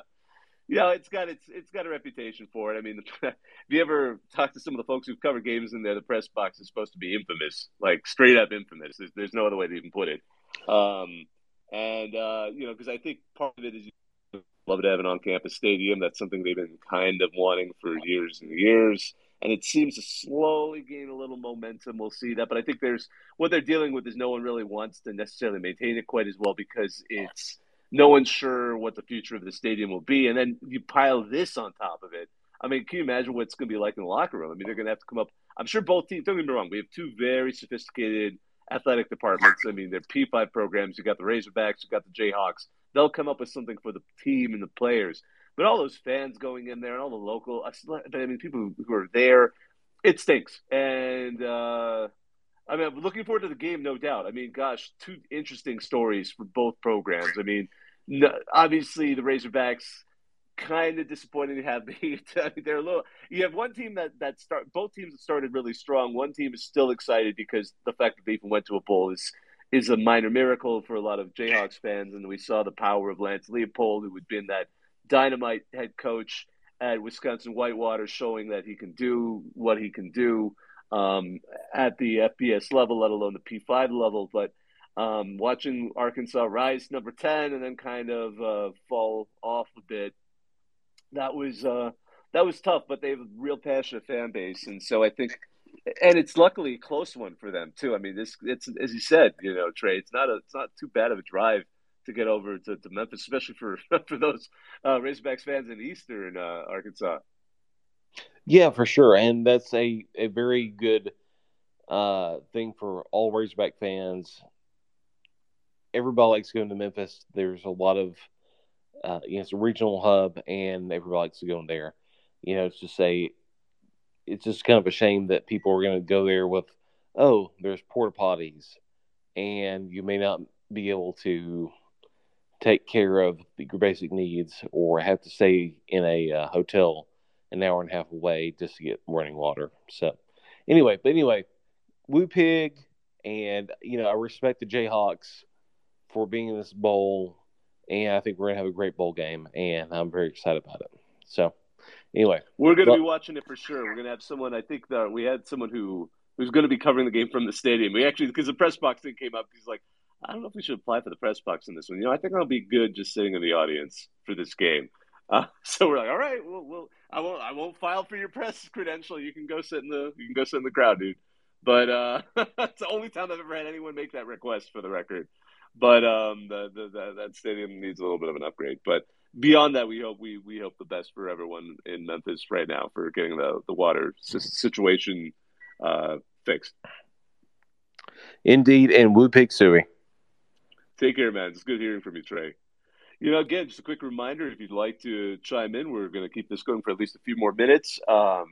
you know it's got it's it's got a reputation for it. I mean, *laughs* if you ever talk to some of the folks who've covered games in there, the press box is supposed to be infamous, like straight up infamous. There's, there's no other way to even put it. Um, and uh, you know because I think part of it is love to have an on-campus stadium. That's something they've been kind of wanting for years and years, and it seems to slowly gain a little momentum. We'll see that, but I think there's what they're dealing with is no one really wants to necessarily maintain it quite as well because it's no one's sure what the future of the stadium will be, and then you pile this on top of it. I mean, can you imagine what it's going to be like in the locker room? I mean, they're going to have to come up. I'm sure both teams. Don't get me wrong. We have two very sophisticated athletic departments. I mean, they're P5 programs. You got the Razorbacks. You got the Jayhawks they'll come up with something for the team and the players. But all those fans going in there and all the local, I mean, people who are there, it stinks. And uh, I mean, I'm looking forward to the game, no doubt. I mean, gosh, two interesting stories for both programs. I mean, obviously the Razorbacks kind of disappointing to have *laughs* beat. they're a little. You have one team that that start. Both teams started really strong. One team is still excited because the fact that they even went to a bowl is is a minor miracle for a lot of Jayhawks fans. And we saw the power of Lance Leipold, who had been that dynamite head coach at Wisconsin Whitewater, showing that he can do what he can do um, at the FBS level, let alone the P5 level. But um, watching Arkansas rise number 10 and then kind of uh, fall off a bit, that was. Uh, that was tough, but they have a real passionate fan base, and so I think and it's luckily a close one for them too. I mean, this it's as you said, you know, Trey. It's not a it's not too bad of a drive to get over to, to Memphis, especially for *laughs* for those uh, Razorbacks fans in Eastern uh, Arkansas. Yeah, for sure, and that's a a very good uh, thing for all Razorback fans. Everybody likes going to Memphis. There's a lot of uh, you know, it's a regional hub, and everybody likes to go in there. You know, it's just a it's just kind of a shame that people are going to go there with, oh, there's porta potties, and you may not be able to take care of your basic needs or have to stay in a uh, hotel an hour and a half away just to get running water. So, anyway, but anyway, Woo Pig, and you know, I respect the Jayhawks for being in this bowl, and I think we're gonna have a great bowl game, and I'm very excited about it. So, anyway, we're going to well, be watching it for sure. We're going to have someone. I think that we had someone who who's going to be covering the game from the stadium. We actually because the press box thing came up. He's like, I don't know if we should apply for the press box in this one. You know, I think I'll be good just sitting in the audience for this game. Uh, *laughs* so we're like, all right, we'll, we'll, I won't, I won't file for your press *laughs* credential. You can go sit in the, you can go sit in the crowd, dude. But uh, *laughs* it's the only time I've ever had anyone make that request, for the record. But um, the, the, the, that stadium needs a little bit of an upgrade. But beyond that, we hope we we hope the best for everyone in Memphis right now for getting the the water situation uh, fixed. Indeed, and Woo Pig Sooie. Take care, man. It's good hearing from you, Trey. You know, again, just a quick reminder if you'd like to chime in, we're going to keep this going for at least a few more minutes. Um,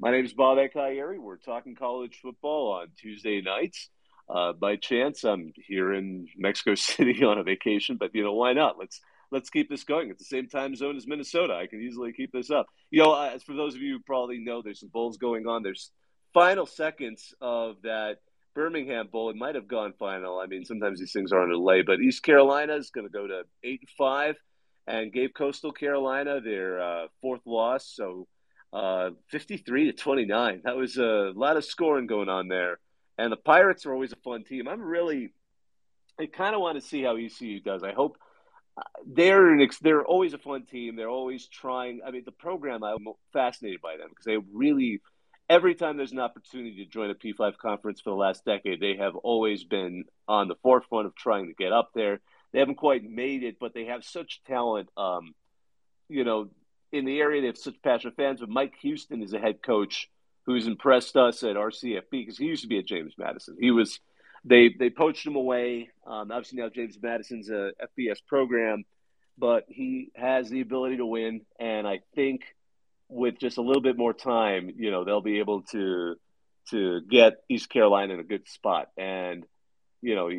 my name is Bob Ekayeri. We're talking college football on Tuesday nights. Uh, by chance, I'm here in Mexico *laughs* City on a vacation, but you know, why not? Let's let's keep this going. It's the same time zone as Minnesota. I can easily keep this up. You know, as for those of you who probably know, there's some bowls going on. There's final seconds of that Birmingham Bowl. It might have gone final. I mean, sometimes these things are on delay, but East Carolina is going to go to eight and five, and gave Coastal Carolina their uh, fourth loss. So uh, 53 to 29. That was a lot of scoring going on there. And the Pirates are always a fun team. I'm really, I kind of want to see how ECU does. I hope they're an ex- they're always a fun team. They're always trying. I mean, the program I'm fascinated by them because they really every time there's an opportunity to join a P5 conference for the last decade, they have always been on the forefront of trying to get up there. They haven't quite made it, but they have such talent. Um, you know, in the area, they have such passionate fans. But Mike Houston is a head coach who's impressed us at RCFB because he used to be at James Madison. He was they they poached him away. Um, obviously now James Madison's a FBS program, but he has the ability to win, and I think with just a little bit more time, you know, they'll be able to to get East Carolina in a good spot. And you know,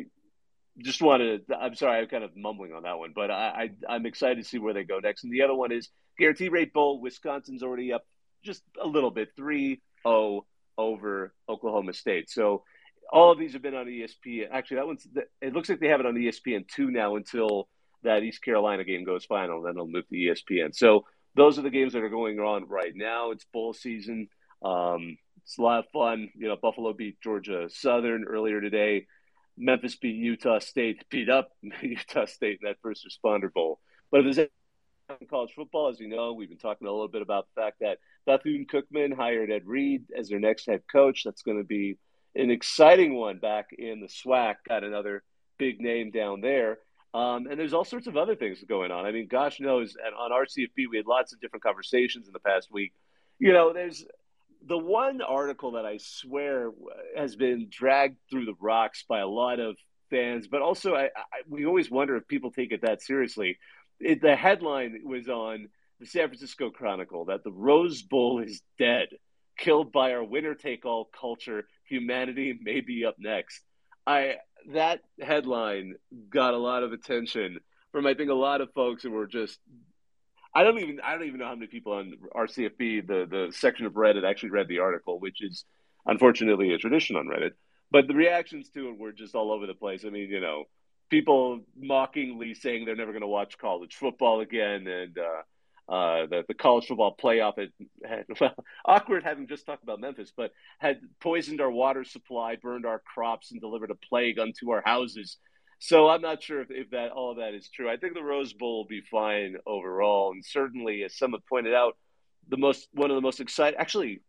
just wanted. To, I'm sorry, I'm kind of mumbling on that one, but I, I I'm excited to see where they go next. And the other one is Guaranteed Rate Bowl. Wisconsin's already up just a little bit, 3-0 over Oklahoma State. So all of these have been on ESPN. Actually, that one's. It looks like they have it on ESPN two now until that East Carolina game goes final. Then they'll move to ESPN. So those are the games that are going on right now. It's bowl season. Um, it's a lot of fun. You know, Buffalo beat Georgia Southern earlier today. Memphis beat Utah State, beat up *laughs* Utah State in that first responder bowl. But if there's in college football, as you know, we've been talking a little bit about the fact that Bethune Cookman hired Ed Reed as their next head coach. That's going to be an exciting one back in the SWAC. Got another big name down there. Um, and there's all sorts of other things going on. I mean, gosh knows, and on RCFB, we had lots of different conversations in the past week. You know, there's the one article that I swear has been dragged through the rocks by a lot of fans, but also I, I, we always wonder if people take it that seriously. It, the headline was on the San Francisco Chronicle that the Rose Bowl is dead, killed by our winner take all culture. Humanity may be up next. I that headline got a lot of attention from I think a lot of folks who were just I don't even I don't even know how many people on RCFB the the section of Reddit actually read the article, which is unfortunately a tradition on Reddit. But the reactions to it were just all over the place. I mean, you know, people mockingly saying they're never going to watch college football again, and uh, uh, the, the college football playoff had, had *laughs* well, awkward having just talked about Memphis, but had poisoned our water supply, burned our crops, and delivered a plague unto our houses. So I'm not sure if, if that all of that is true. I think the Rose Bowl will be fine overall, and certainly, as some have pointed out, the most one of the most exciting, actually,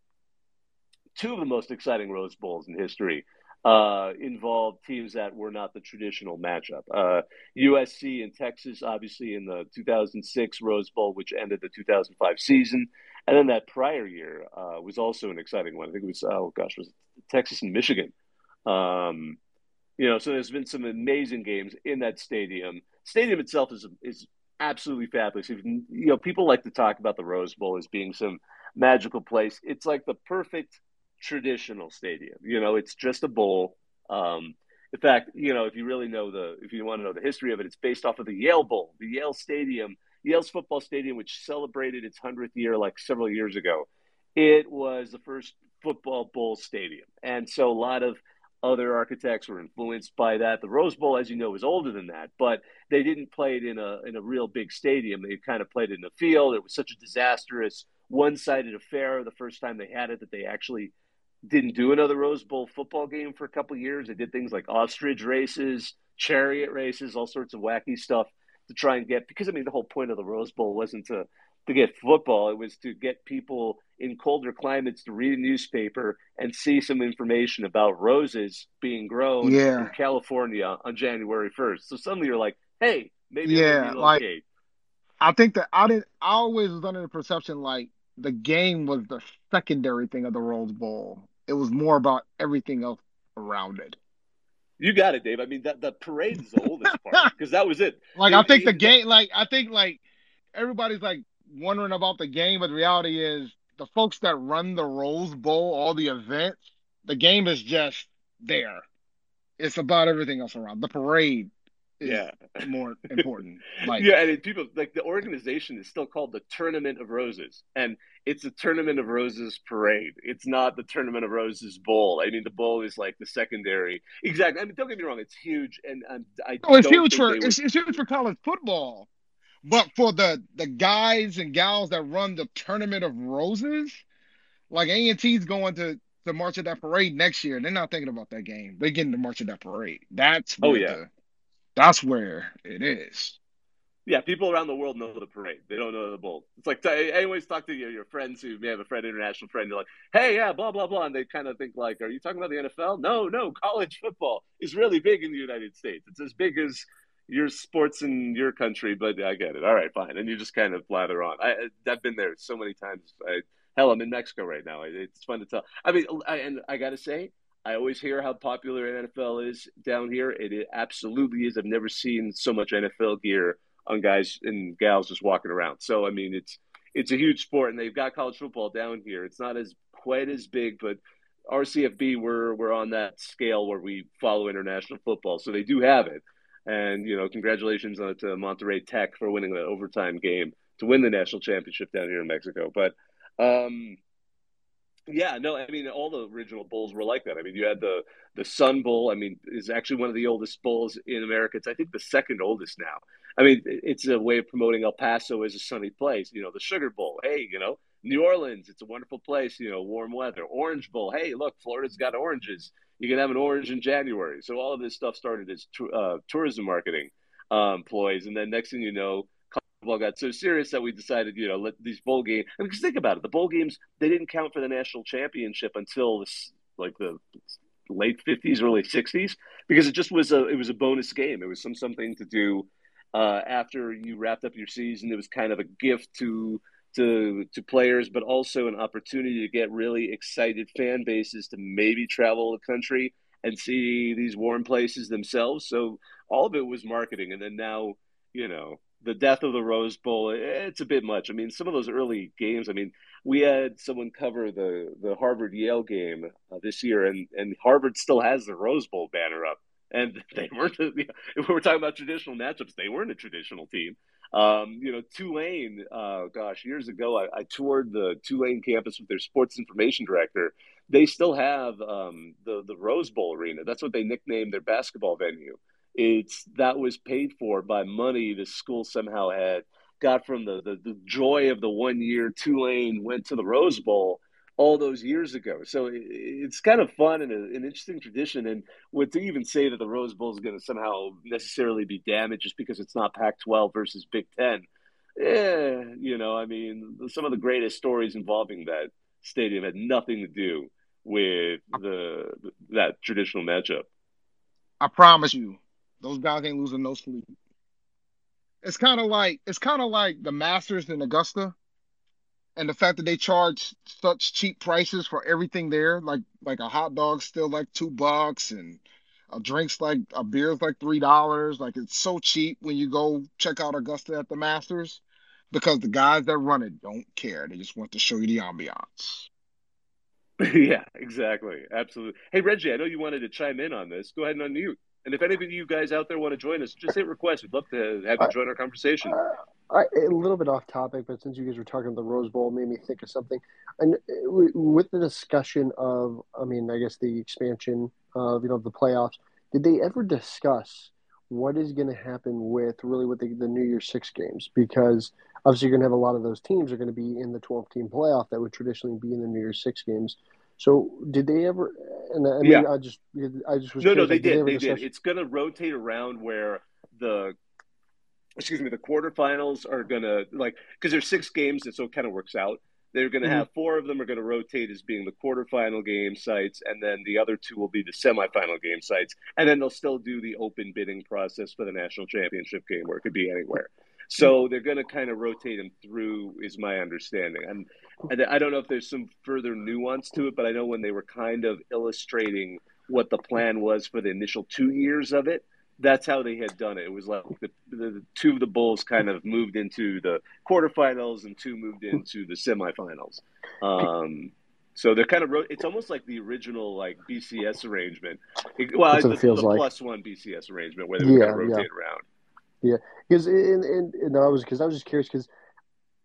two of the most exciting Rose Bowls in history uh, involved teams that were not the traditional matchup. Uh, USC and Texas, obviously, in the 2006 Rose Bowl, which ended the 2005 season. And then that prior year uh, was also an exciting one. I think it was, oh gosh, was it Texas and Michigan. Um, you know, so there's been some amazing games in that stadium. Stadium itself is is absolutely fabulous. If, you know, people like to talk about the Rose Bowl as being some magical place. It's like the perfect traditional stadium. You know, it's just a bowl. Um, in fact, you know, if you really know the, if you want to know the history of it, it's based off of the Yale Bowl, the Yale Stadium, Yale's football stadium, which celebrated its hundredth year like several years ago. It was the first football bowl stadium, and so a lot of other architects were influenced by that. The Rose Bowl, as you know, is older than that, but they didn't play it in a in a real big stadium. They kind of played it in a field. It was such a disastrous, one-sided affair the first time they had it that they actually didn't do another Rose Bowl football game for a couple years. They did things like ostrich races, chariot races, all sorts of wacky stuff to try and get because I mean the whole point of the Rose Bowl wasn't to to get football, it was to get people in colder climates to read a newspaper and see some information about roses being grown Yeah. in California on January 1st. So suddenly you're like, "Hey, maybe Yeah, like- I think that I didn't. I always was under the perception like the game was the secondary thing of the Rose Bowl. It was more about everything else around it. You got it, Dave. I mean, that the parade is the oldest part *laughs* because that was it. Like I It- think the game, like I think like everybody's like wondering about the game, but the reality is the folks that run the Rose Bowl, all the events, the game is just there. It's about everything else around. The parade Yeah. more *laughs* important. Like yeah, and people like the organization is still called the Tournament of Roses, and it's a Tournament of Roses parade. It's not the Tournament of Roses bowl. I mean, the bowl is like the secondary. Exactly. I mean, don't get me wrong; it's huge, and, and I. Oh, it's huge think for would- it's, it's huge for college football, but for the the guys and gals that run the tournament of roses, like A and T's going to to march at that parade next year. They're not thinking about that game. They're getting to march at that parade. That's Oh, yeah. the, that's where it is. yeah, people around the world know the parade. They don't know the bowl. It's like I always talk to your, your friends who may have a friend, international friend. You're like, hey, yeah, blah blah blah, and they kind of think like, are you talking about the NFL? No, no, college football is really big in the United States. It's as big as your sports in your country, but I get it. All right, fine, and you just kind of blather on. I, I've been there so many times. I, hell, I'm in Mexico right now. It's fun to tell. I mean, I, and I got to say, I always hear how popular NFL is down here. It, it absolutely is. I've never seen so much NFL gear on guys and gals just walking around. So I mean, it's it's a huge sport, and they've got college football down here. It's not as quite as big, but RCFB we're we're on that scale where we follow international football, so they do have it. And you know, congratulations to Monterrey Tech for winning the overtime game to win the national championship down here in Mexico. But um, yeah, no, I mean all the original bulls were like that. I mean, you had the the Sun Bowl. I mean, is actually one of the oldest bulls in America. It's I think the second oldest now. I mean, it's a way of promoting El Paso as a sunny place. You know, the Sugar Bowl. Hey, you know, New Orleans. It's a wonderful place. You know, warm weather. Orange Bowl. Hey, look, Florida's got oranges. You can have an orange in January. So all of this stuff started as uh, tourism marketing um, ploys, and then next thing you know, football got so serious that we decided, you know, let these bowl games. I mean, because think about it, the bowl games they didn't count for the national championship until this, like the late fifties, early sixties, because it just was a it was a bonus game. It was some something to do uh, after you wrapped up your season. It was kind of a gift to to to players, but also an opportunity to get really excited fan bases to maybe travel the country and see these warm places themselves. So all of it was marketing, and then now you know the death of the Rose Bowl, it's a bit much. I mean, some of those early games. I mean, we had someone cover the the Harvard Yale game uh, this year, and and Harvard still has the Rose Bowl banner up, and *laughs* they weren't. You know, if we were talking about traditional matchups, they weren't a traditional team. Um, you know, Tulane. Uh, gosh, years ago, I, I, toured the Tulane campus with their sports information director. They still have um, the the Rose Bowl arena. That's what they nicknamed their basketball venue. It's that was paid for by money the school somehow had got from the, the, the joy of the one year Tulane went to the Rose Bowl all those years ago. So it, it's kind of fun and a, an interesting tradition. And what to even say that the Rose Bowl is going to somehow necessarily be damaged just because it's not Pac 12 versus Big Ten. Yeah, you know, I mean, some of the greatest stories involving that stadium had nothing to do with the that traditional matchup. I promise you, those guys ain't losing no sleep. It's kind of like it's kind of like the Masters in Augusta, and the fact that they charge such cheap prices for everything there. Like like a hot dog still like two bucks, and a drink's like a beer's like three dollars. Like it's so cheap when you go check out Augusta at the Masters, because the guys that run it don't care. They just want to show you the ambiance. *laughs* yeah, exactly. Absolutely. Hey, Reggie, I know you wanted to chime in on this. Go ahead and unmute. And if any of you guys out there want to join us, just hit request. We'd love to have you join our conversation. Uh, I, a little bit off topic, but since you guys were talking about the Rose Bowl, made me think of something. And with the discussion of, I mean, I guess the expansion of you know the playoffs, did they ever discuss what is going to happen with really with the, the New Year Six games? Because obviously you're going to have a lot of those teams are going to be in the 12 team playoff that would traditionally be in the New Year Six games. So did they ever? And I mean, yeah. I just, I just was. No, no, they did. They, they did. It's going to rotate around where the, excuse me, the quarterfinals are going to like because there's six games, and so it kind of works out. They're going to mm-hmm. have four of them are going to rotate as being the quarterfinal game sites, and then the other two will be the semifinal game sites, and then they'll still do the open bidding process for the national championship game, where it could be anywhere. So they're going to kind of rotate them through, is my understanding. And, I don't know if there's some further nuance to it, but I know when they were kind of illustrating what the plan was for the initial two years of it, that's how they had done it. It was like the, the, two of the Bulls kind of moved into the quarterfinals and two moved into the semifinals. Um, so they're kind of it's almost like the original like BCS arrangement. Well, the, the like. plus one BCS arrangement where they yeah, kind of rotate yeah. around. Yeah, because and, and, and I was because I was just curious because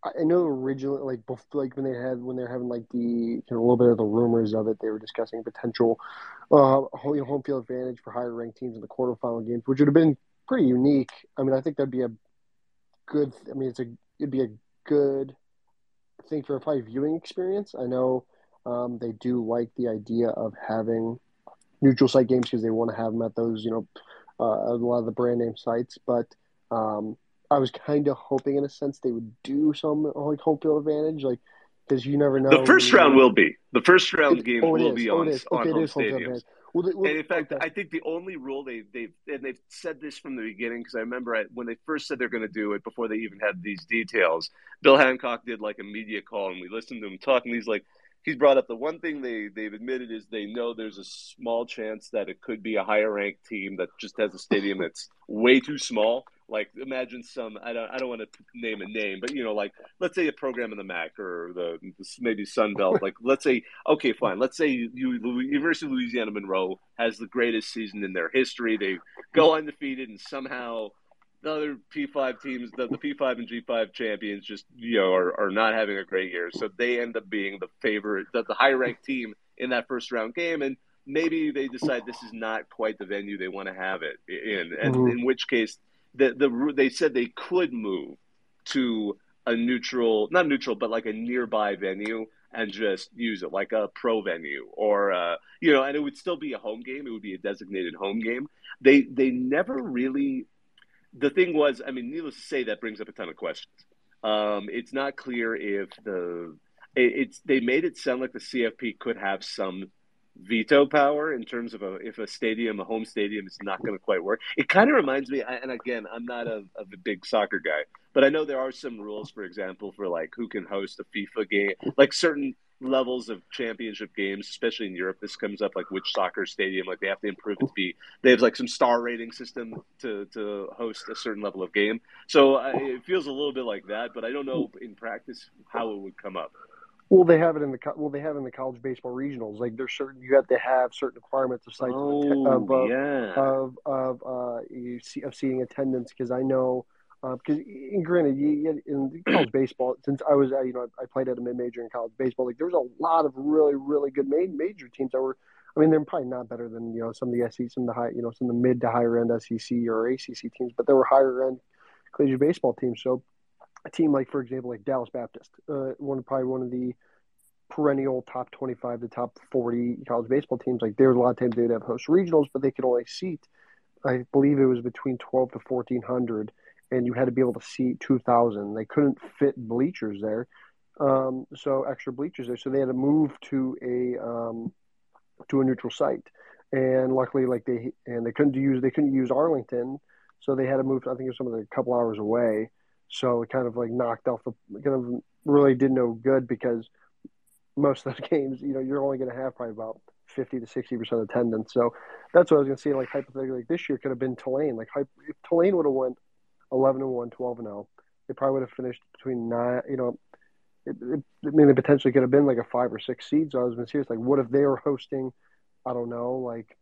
I know originally like before, like when they had when they were having like the you know, a little bit of the rumors of it, they were discussing potential uh, home field advantage for higher ranked teams in the quarterfinal games, which would have been pretty unique. I mean, I think that'd be a good. I mean, it's a it'd be a good thing for a probably viewing experience. I know um, they do like the idea of having neutral site games because they want to have them at those you know uh, a lot of the brand name sites, but um, I was kind of hoping, in a sense, they would do some like home field advantage, like because you never know. The first round will be the first round It- game oh, will is. be Oh, on, is. on Okay, home stadiums. Well, they, well, And in fact, okay. I think the only rule they they and they've said this from the beginning because I remember I, when they first said they're going to do it before they even had these details. Bill Hancock did like a media call and we listened to him talk, and he's like, he's brought up the one thing they they've admitted is they know there's a small chance that it could be a higher ranked team that just has a stadium that's way too small. Like imagine some I don't I don't want to name a name, but you know like let's say a program in the MAC or the, maybe Sun Belt. Like let's say okay fine, let's say you, University of Louisiana Monroe has the greatest season in their history. They go undefeated and somehow the other P5 teams, the, the P5 and G5 champions, just you know are, are not having a great year. So they end up being the favorite, the, the high ranked team in that first round game, and maybe they decide this is not quite the venue they want to have it in, and Mhm. in which case the the they said they could move to a neutral, not neutral, but like a nearby venue and just use it like a pro venue or uh, you know, and it would still be a home game. It would be a designated home game. They they never really. The thing was, I mean, needless to say, that brings up a ton of questions. Um, it's not clear if the it, it's they made it sound like the CFP could have some veto power in terms of a, if a stadium, a home stadium, is not going to quite work. It kind of reminds me, and again, I'm not a, a big soccer guy, but I know there are some rules, for example, for like who can host a FIFA game, like certain levels of championship games, especially in Europe. This comes up like which soccer stadium, like they have to improve it to be. They have like some star rating system to to host a certain level of game. So uh, it feels a little bit like that, but I don't know in practice how it would come up. Well, they have it in the well, they have in the college baseball regionals. Like there's certain you have to have certain requirements of sites of, Oh, of, of, yeah. of of uh you see of seating attendance because I know uh, because in granted you, in college baseball since I was uh, you know I played at a mid major in college baseball like there was a lot of really really good main major teams that were I mean they're probably not better than you know some of the SEC some of the high you know some of the mid to higher end SEC or ACC teams but there were higher end collegiate baseball teams so a team like for example like Dallas Baptist uh, one probably one of the perennial top 25 to top 40 college baseball teams. Like there was a lot of times they'd have host regionals but they could only seat i believe it was between 12 to 1400 and you had to be able to seat 2000 they couldn't fit bleachers there um, so extra bleachers there. So they had to move to a um, to a neutral site. And luckily like they and they couldn't use they couldn't use arlington so they had to move i think it was some of the couple hours away so it kind of like knocked off the kind of really did no good because most of those *laughs* games, you know, you're only going to have probably about 50 to 60 percent attendance. So that's what I was going to say. Like hypothetically, like this year could have been Tulane. Like if Tulane would have went 11 and 1, 12 and 0, they probably would have finished between nine. You know, it, it, I mean, they potentially could have been like a five or six seed. So I was going to serious. Like, what if they were hosting? I don't know, like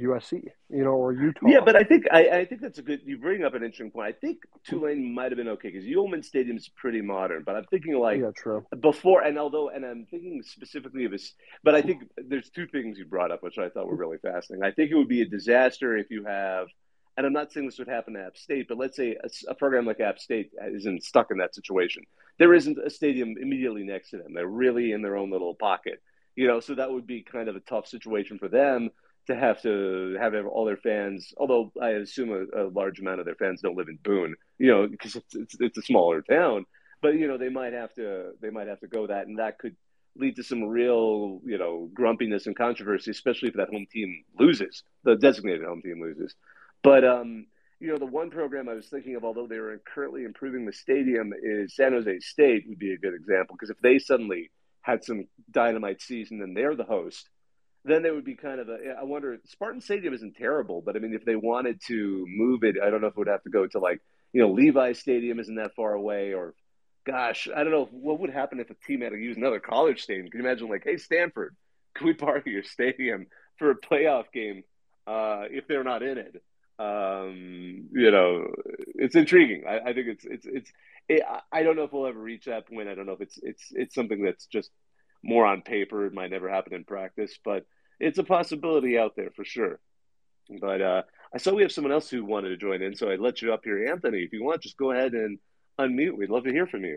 USC, you know, or Utah. Yeah, but I think I, I think that's a good. You bring up an interesting point. I think Tulane might have been okay because Yulman Stadium is pretty modern, but I'm thinking like yeah, true. before and although and I'm thinking specifically of this, but I think there's two things you brought up which I thought were really fascinating. I think it would be a disaster if you have, and I'm not saying this would happen to App State, but let's say a, a program like App State isn't stuck in that situation. There isn't a stadium immediately next to them. They're really in their own little pocket, you know. So that would be kind of a tough situation for them to have to have all their fans. Although I assume a, a large amount of their fans don't live in Boone, you know, because it's, it's it's a smaller town. But you know, they might have to they might have to go that, and that could lead to some real you know grumpiness and controversy, especially if that home team loses, the designated home team loses. But um, you know, the one program I was thinking of, although they are currently improving the stadium, is San Jose State would be a good example because if they suddenly had some dynamite season and they're the host, then they would be kind of a. I wonder. Spartan Stadium isn't terrible, but I mean, if they wanted to move it, I don't know if it would have to go to like you know Levi Stadium isn't that far away, or gosh, I don't know what would happen if a team had to use another college stadium. Can you imagine like, hey Stanford, *laughs* can we borrow your stadium for a playoff game uh, if they're not in it? Um, you know, it's intriguing. I, I think it's it's it's. It, I don't know if we'll ever reach that point. I don't know if it's it's it's something that's just more on paper. It might never happen in practice, but it's a possibility out there for sure. But uh, I saw we have someone else who wanted to join in, so I let you up here, Anthony. If you want, just go ahead and unmute. We'd love to hear from you.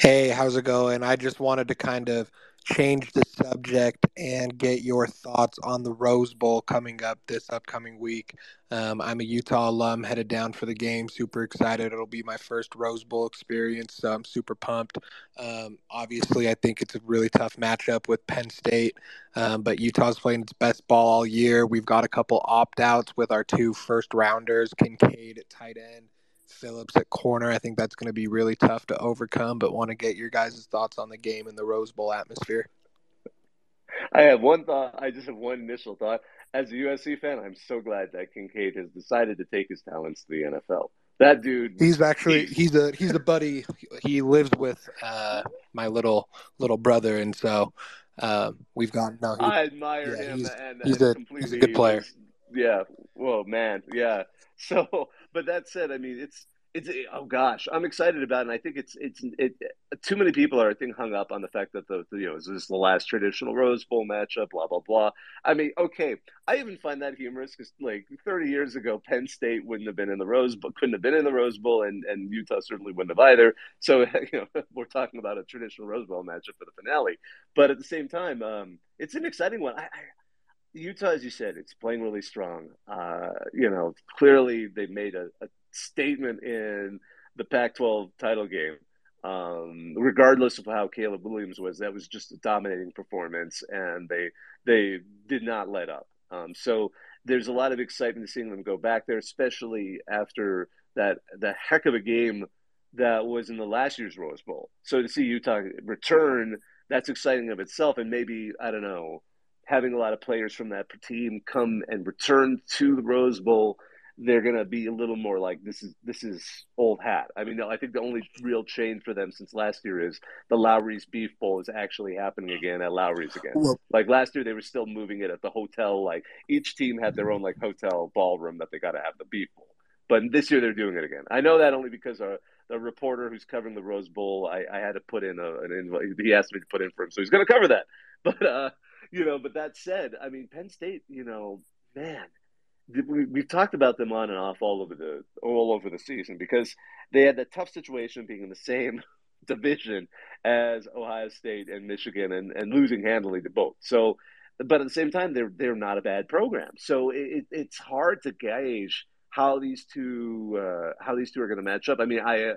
Hey, how's it going? I just wanted to kind of change the subject and get your thoughts on the Rose Bowl coming up this upcoming week. Um, I'm a Utah alum, headed down for the game. Super excited. It'll be my first Rose Bowl experience, so I'm super pumped. Um, obviously, I think it's a really tough matchup with Penn State, um, but Utah's playing its best ball all year. We've got a couple opt outs with our two first rounders, Kincaid at tight end Phillips at corner. I think that's going to be really tough to overcome, but want to get your guys' thoughts on the game and the Rose Bowl atmosphere. I have one thought. I just have one initial thought. As a USC fan, I'm so glad that Kincaid has decided to take his talents to the NFL. That dude. He's actually he's a he's a buddy. He lives with uh, my little little brother, and so uh, we've got. No, he, I admire yeah, him, he's, and he's a he's a good player. Yeah. Well, man. Yeah. *laughs* So, but that said, I mean, it's it's oh gosh, I'm excited about it. And I think it's it's it, too many people are I think hung up on the fact that the, the you know is this the last traditional Rose Bowl matchup? Blah blah blah. I mean, okay, I even find that humorous because like 30 years ago, Penn State wouldn't have been in the Rose Bowl, couldn't have been in the Rose Bowl, and and Utah certainly wouldn't have either. So *laughs* you know we're talking about a traditional Rose Bowl matchup for the finale, but at the same time, um, it's an exciting one. I, I Utah, as you said, it's playing really strong. Uh, you know, clearly they've made a, a statement in the Pac-12 title game. Um, regardless of how Caleb Williams was, that was just a dominating performance, and they they did not let up. Um, so there's a lot of excitement seeing them go back there, especially after that the heck of a game that was in the last year's Rose Bowl. So to see Utah return, that's exciting of itself, and maybe I don't know having a lot of players from that team come and return to the Rose Bowl, they're going to be a little more like this is this is old hat. I mean, I think the only real change for them since last year is the Lawry's Beef Bowl is actually happening again at Lawry's again. Well, like last year, they were still moving it at the hotel. Like each team had their own like hotel ballroom that they got to have the Beef Bowl. But this year they're doing it again. I know that only because our, the reporter who's covering the Rose Bowl, I, I had to put in a, an invite. He asked me to put in for him, so he's going to cover that. *laughs* But uh, you know, but that said, I mean, Penn State, you know, man, we, we've talked about them on and off all over the all over the season because they had that tough situation being in the same *laughs* division as Ohio State and Michigan and, and losing handily to both. So, but at the same time, they're they're not a bad program. So it, it's hard to gauge how these two uh, how these two are going to match up. I mean, I. Uh,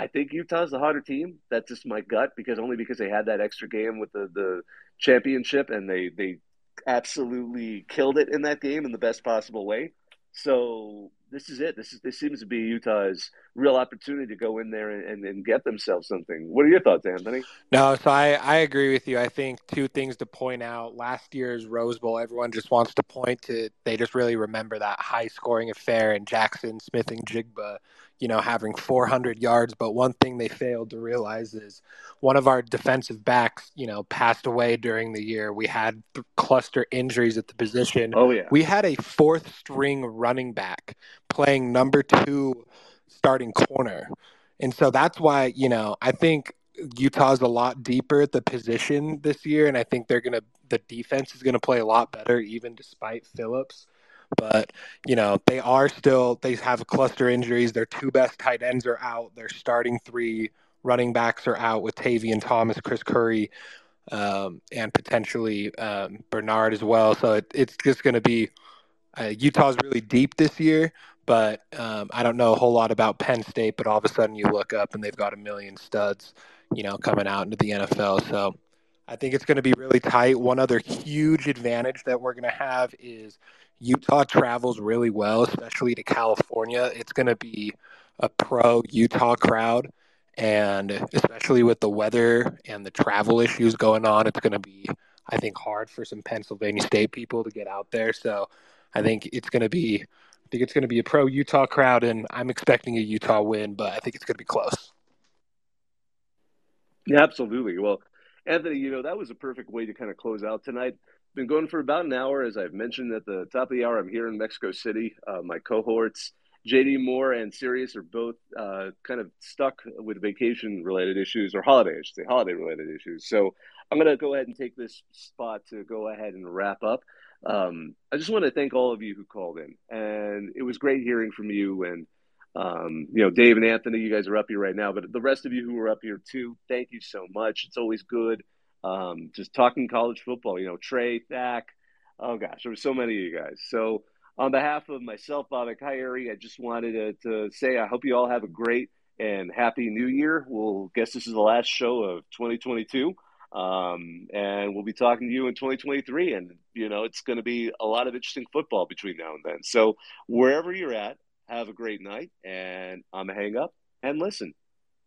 I think Utah's the hotter team. That's just my gut because only because they had that extra game with the, the championship, and they they absolutely killed it in that game in the best possible way. So this is it. This is this seems to be Utah's real opportunity to go in there and, and, and, get themselves something. What are your thoughts, Anthony? No, so I, I agree with you. I think two things to point out. Last year's Rose Bowl, everyone just wants to point to they just really remember that high scoring affair and Jaxon, Smith-Njigba you know, having 400 yards. But one thing they failed to realize is one of our defensive backs, you know, passed away during the year. We had cluster injuries at the position. Oh, yeah. We had a fourth string running back playing number two starting corner. And so that's why, you know, I think Utah's a lot deeper at the position this year. And I think they're going to, the defense is going to play a lot better, even despite Phillips but you know they are still they have cluster injuries. Their two best tight ends are out. Their starting three running backs are out with Tavion Thomas, Chris Curry, um, and potentially um, Bernard as well. So it, it's just going to be uh, Utah's really deep this year. But um, I don't know a whole lot about Penn State. But all of a sudden you look up and they've got a million studs, you know, coming out into the NFL. So I think it's going to be really tight. One other huge advantage that we're going to have is Utah travels really well, especially to California. It's going to be a pro Utah crowd. And especially with the weather and the travel issues going on, it's going to be, I think, hard for some Pennsylvania State people to get out there. So I think it's going to be, I think it's going to be a pro Utah crowd, and I'm expecting a Utah win, but I think it's going to be close. Yeah, absolutely. Well, Anthony, you know that was a perfect way to kind of close out tonight been going for about an hour. As I've mentioned at the top of the hour, I'm here in Mexico City. Uh, my cohorts, JD Moore and Sirius, are both uh, kind of stuck with vacation related issues or holiday, I should say, holiday related issues. So I'm going to go ahead and take this spot to go ahead and wrap up. Um, I just want to thank all of you who called in, and it was great hearing from you. And Um, you know, Dave and Anthony, you guys are up here right now, but the rest of you who are up here too, thank you so much. It's always good um, just talking college football. You know, Trey, Thack, oh gosh, there were so many of you guys. So, on behalf of myself, Bob Kyrie, I just wanted to, to say I hope you all have a great and happy new year. We'll guess this is the last show of 2022. Um, and we'll be talking to you in 2023. And, you know, it's going to be a lot of interesting football between now and then. So, wherever you're at, have a great night. And I'm to hang up and listen.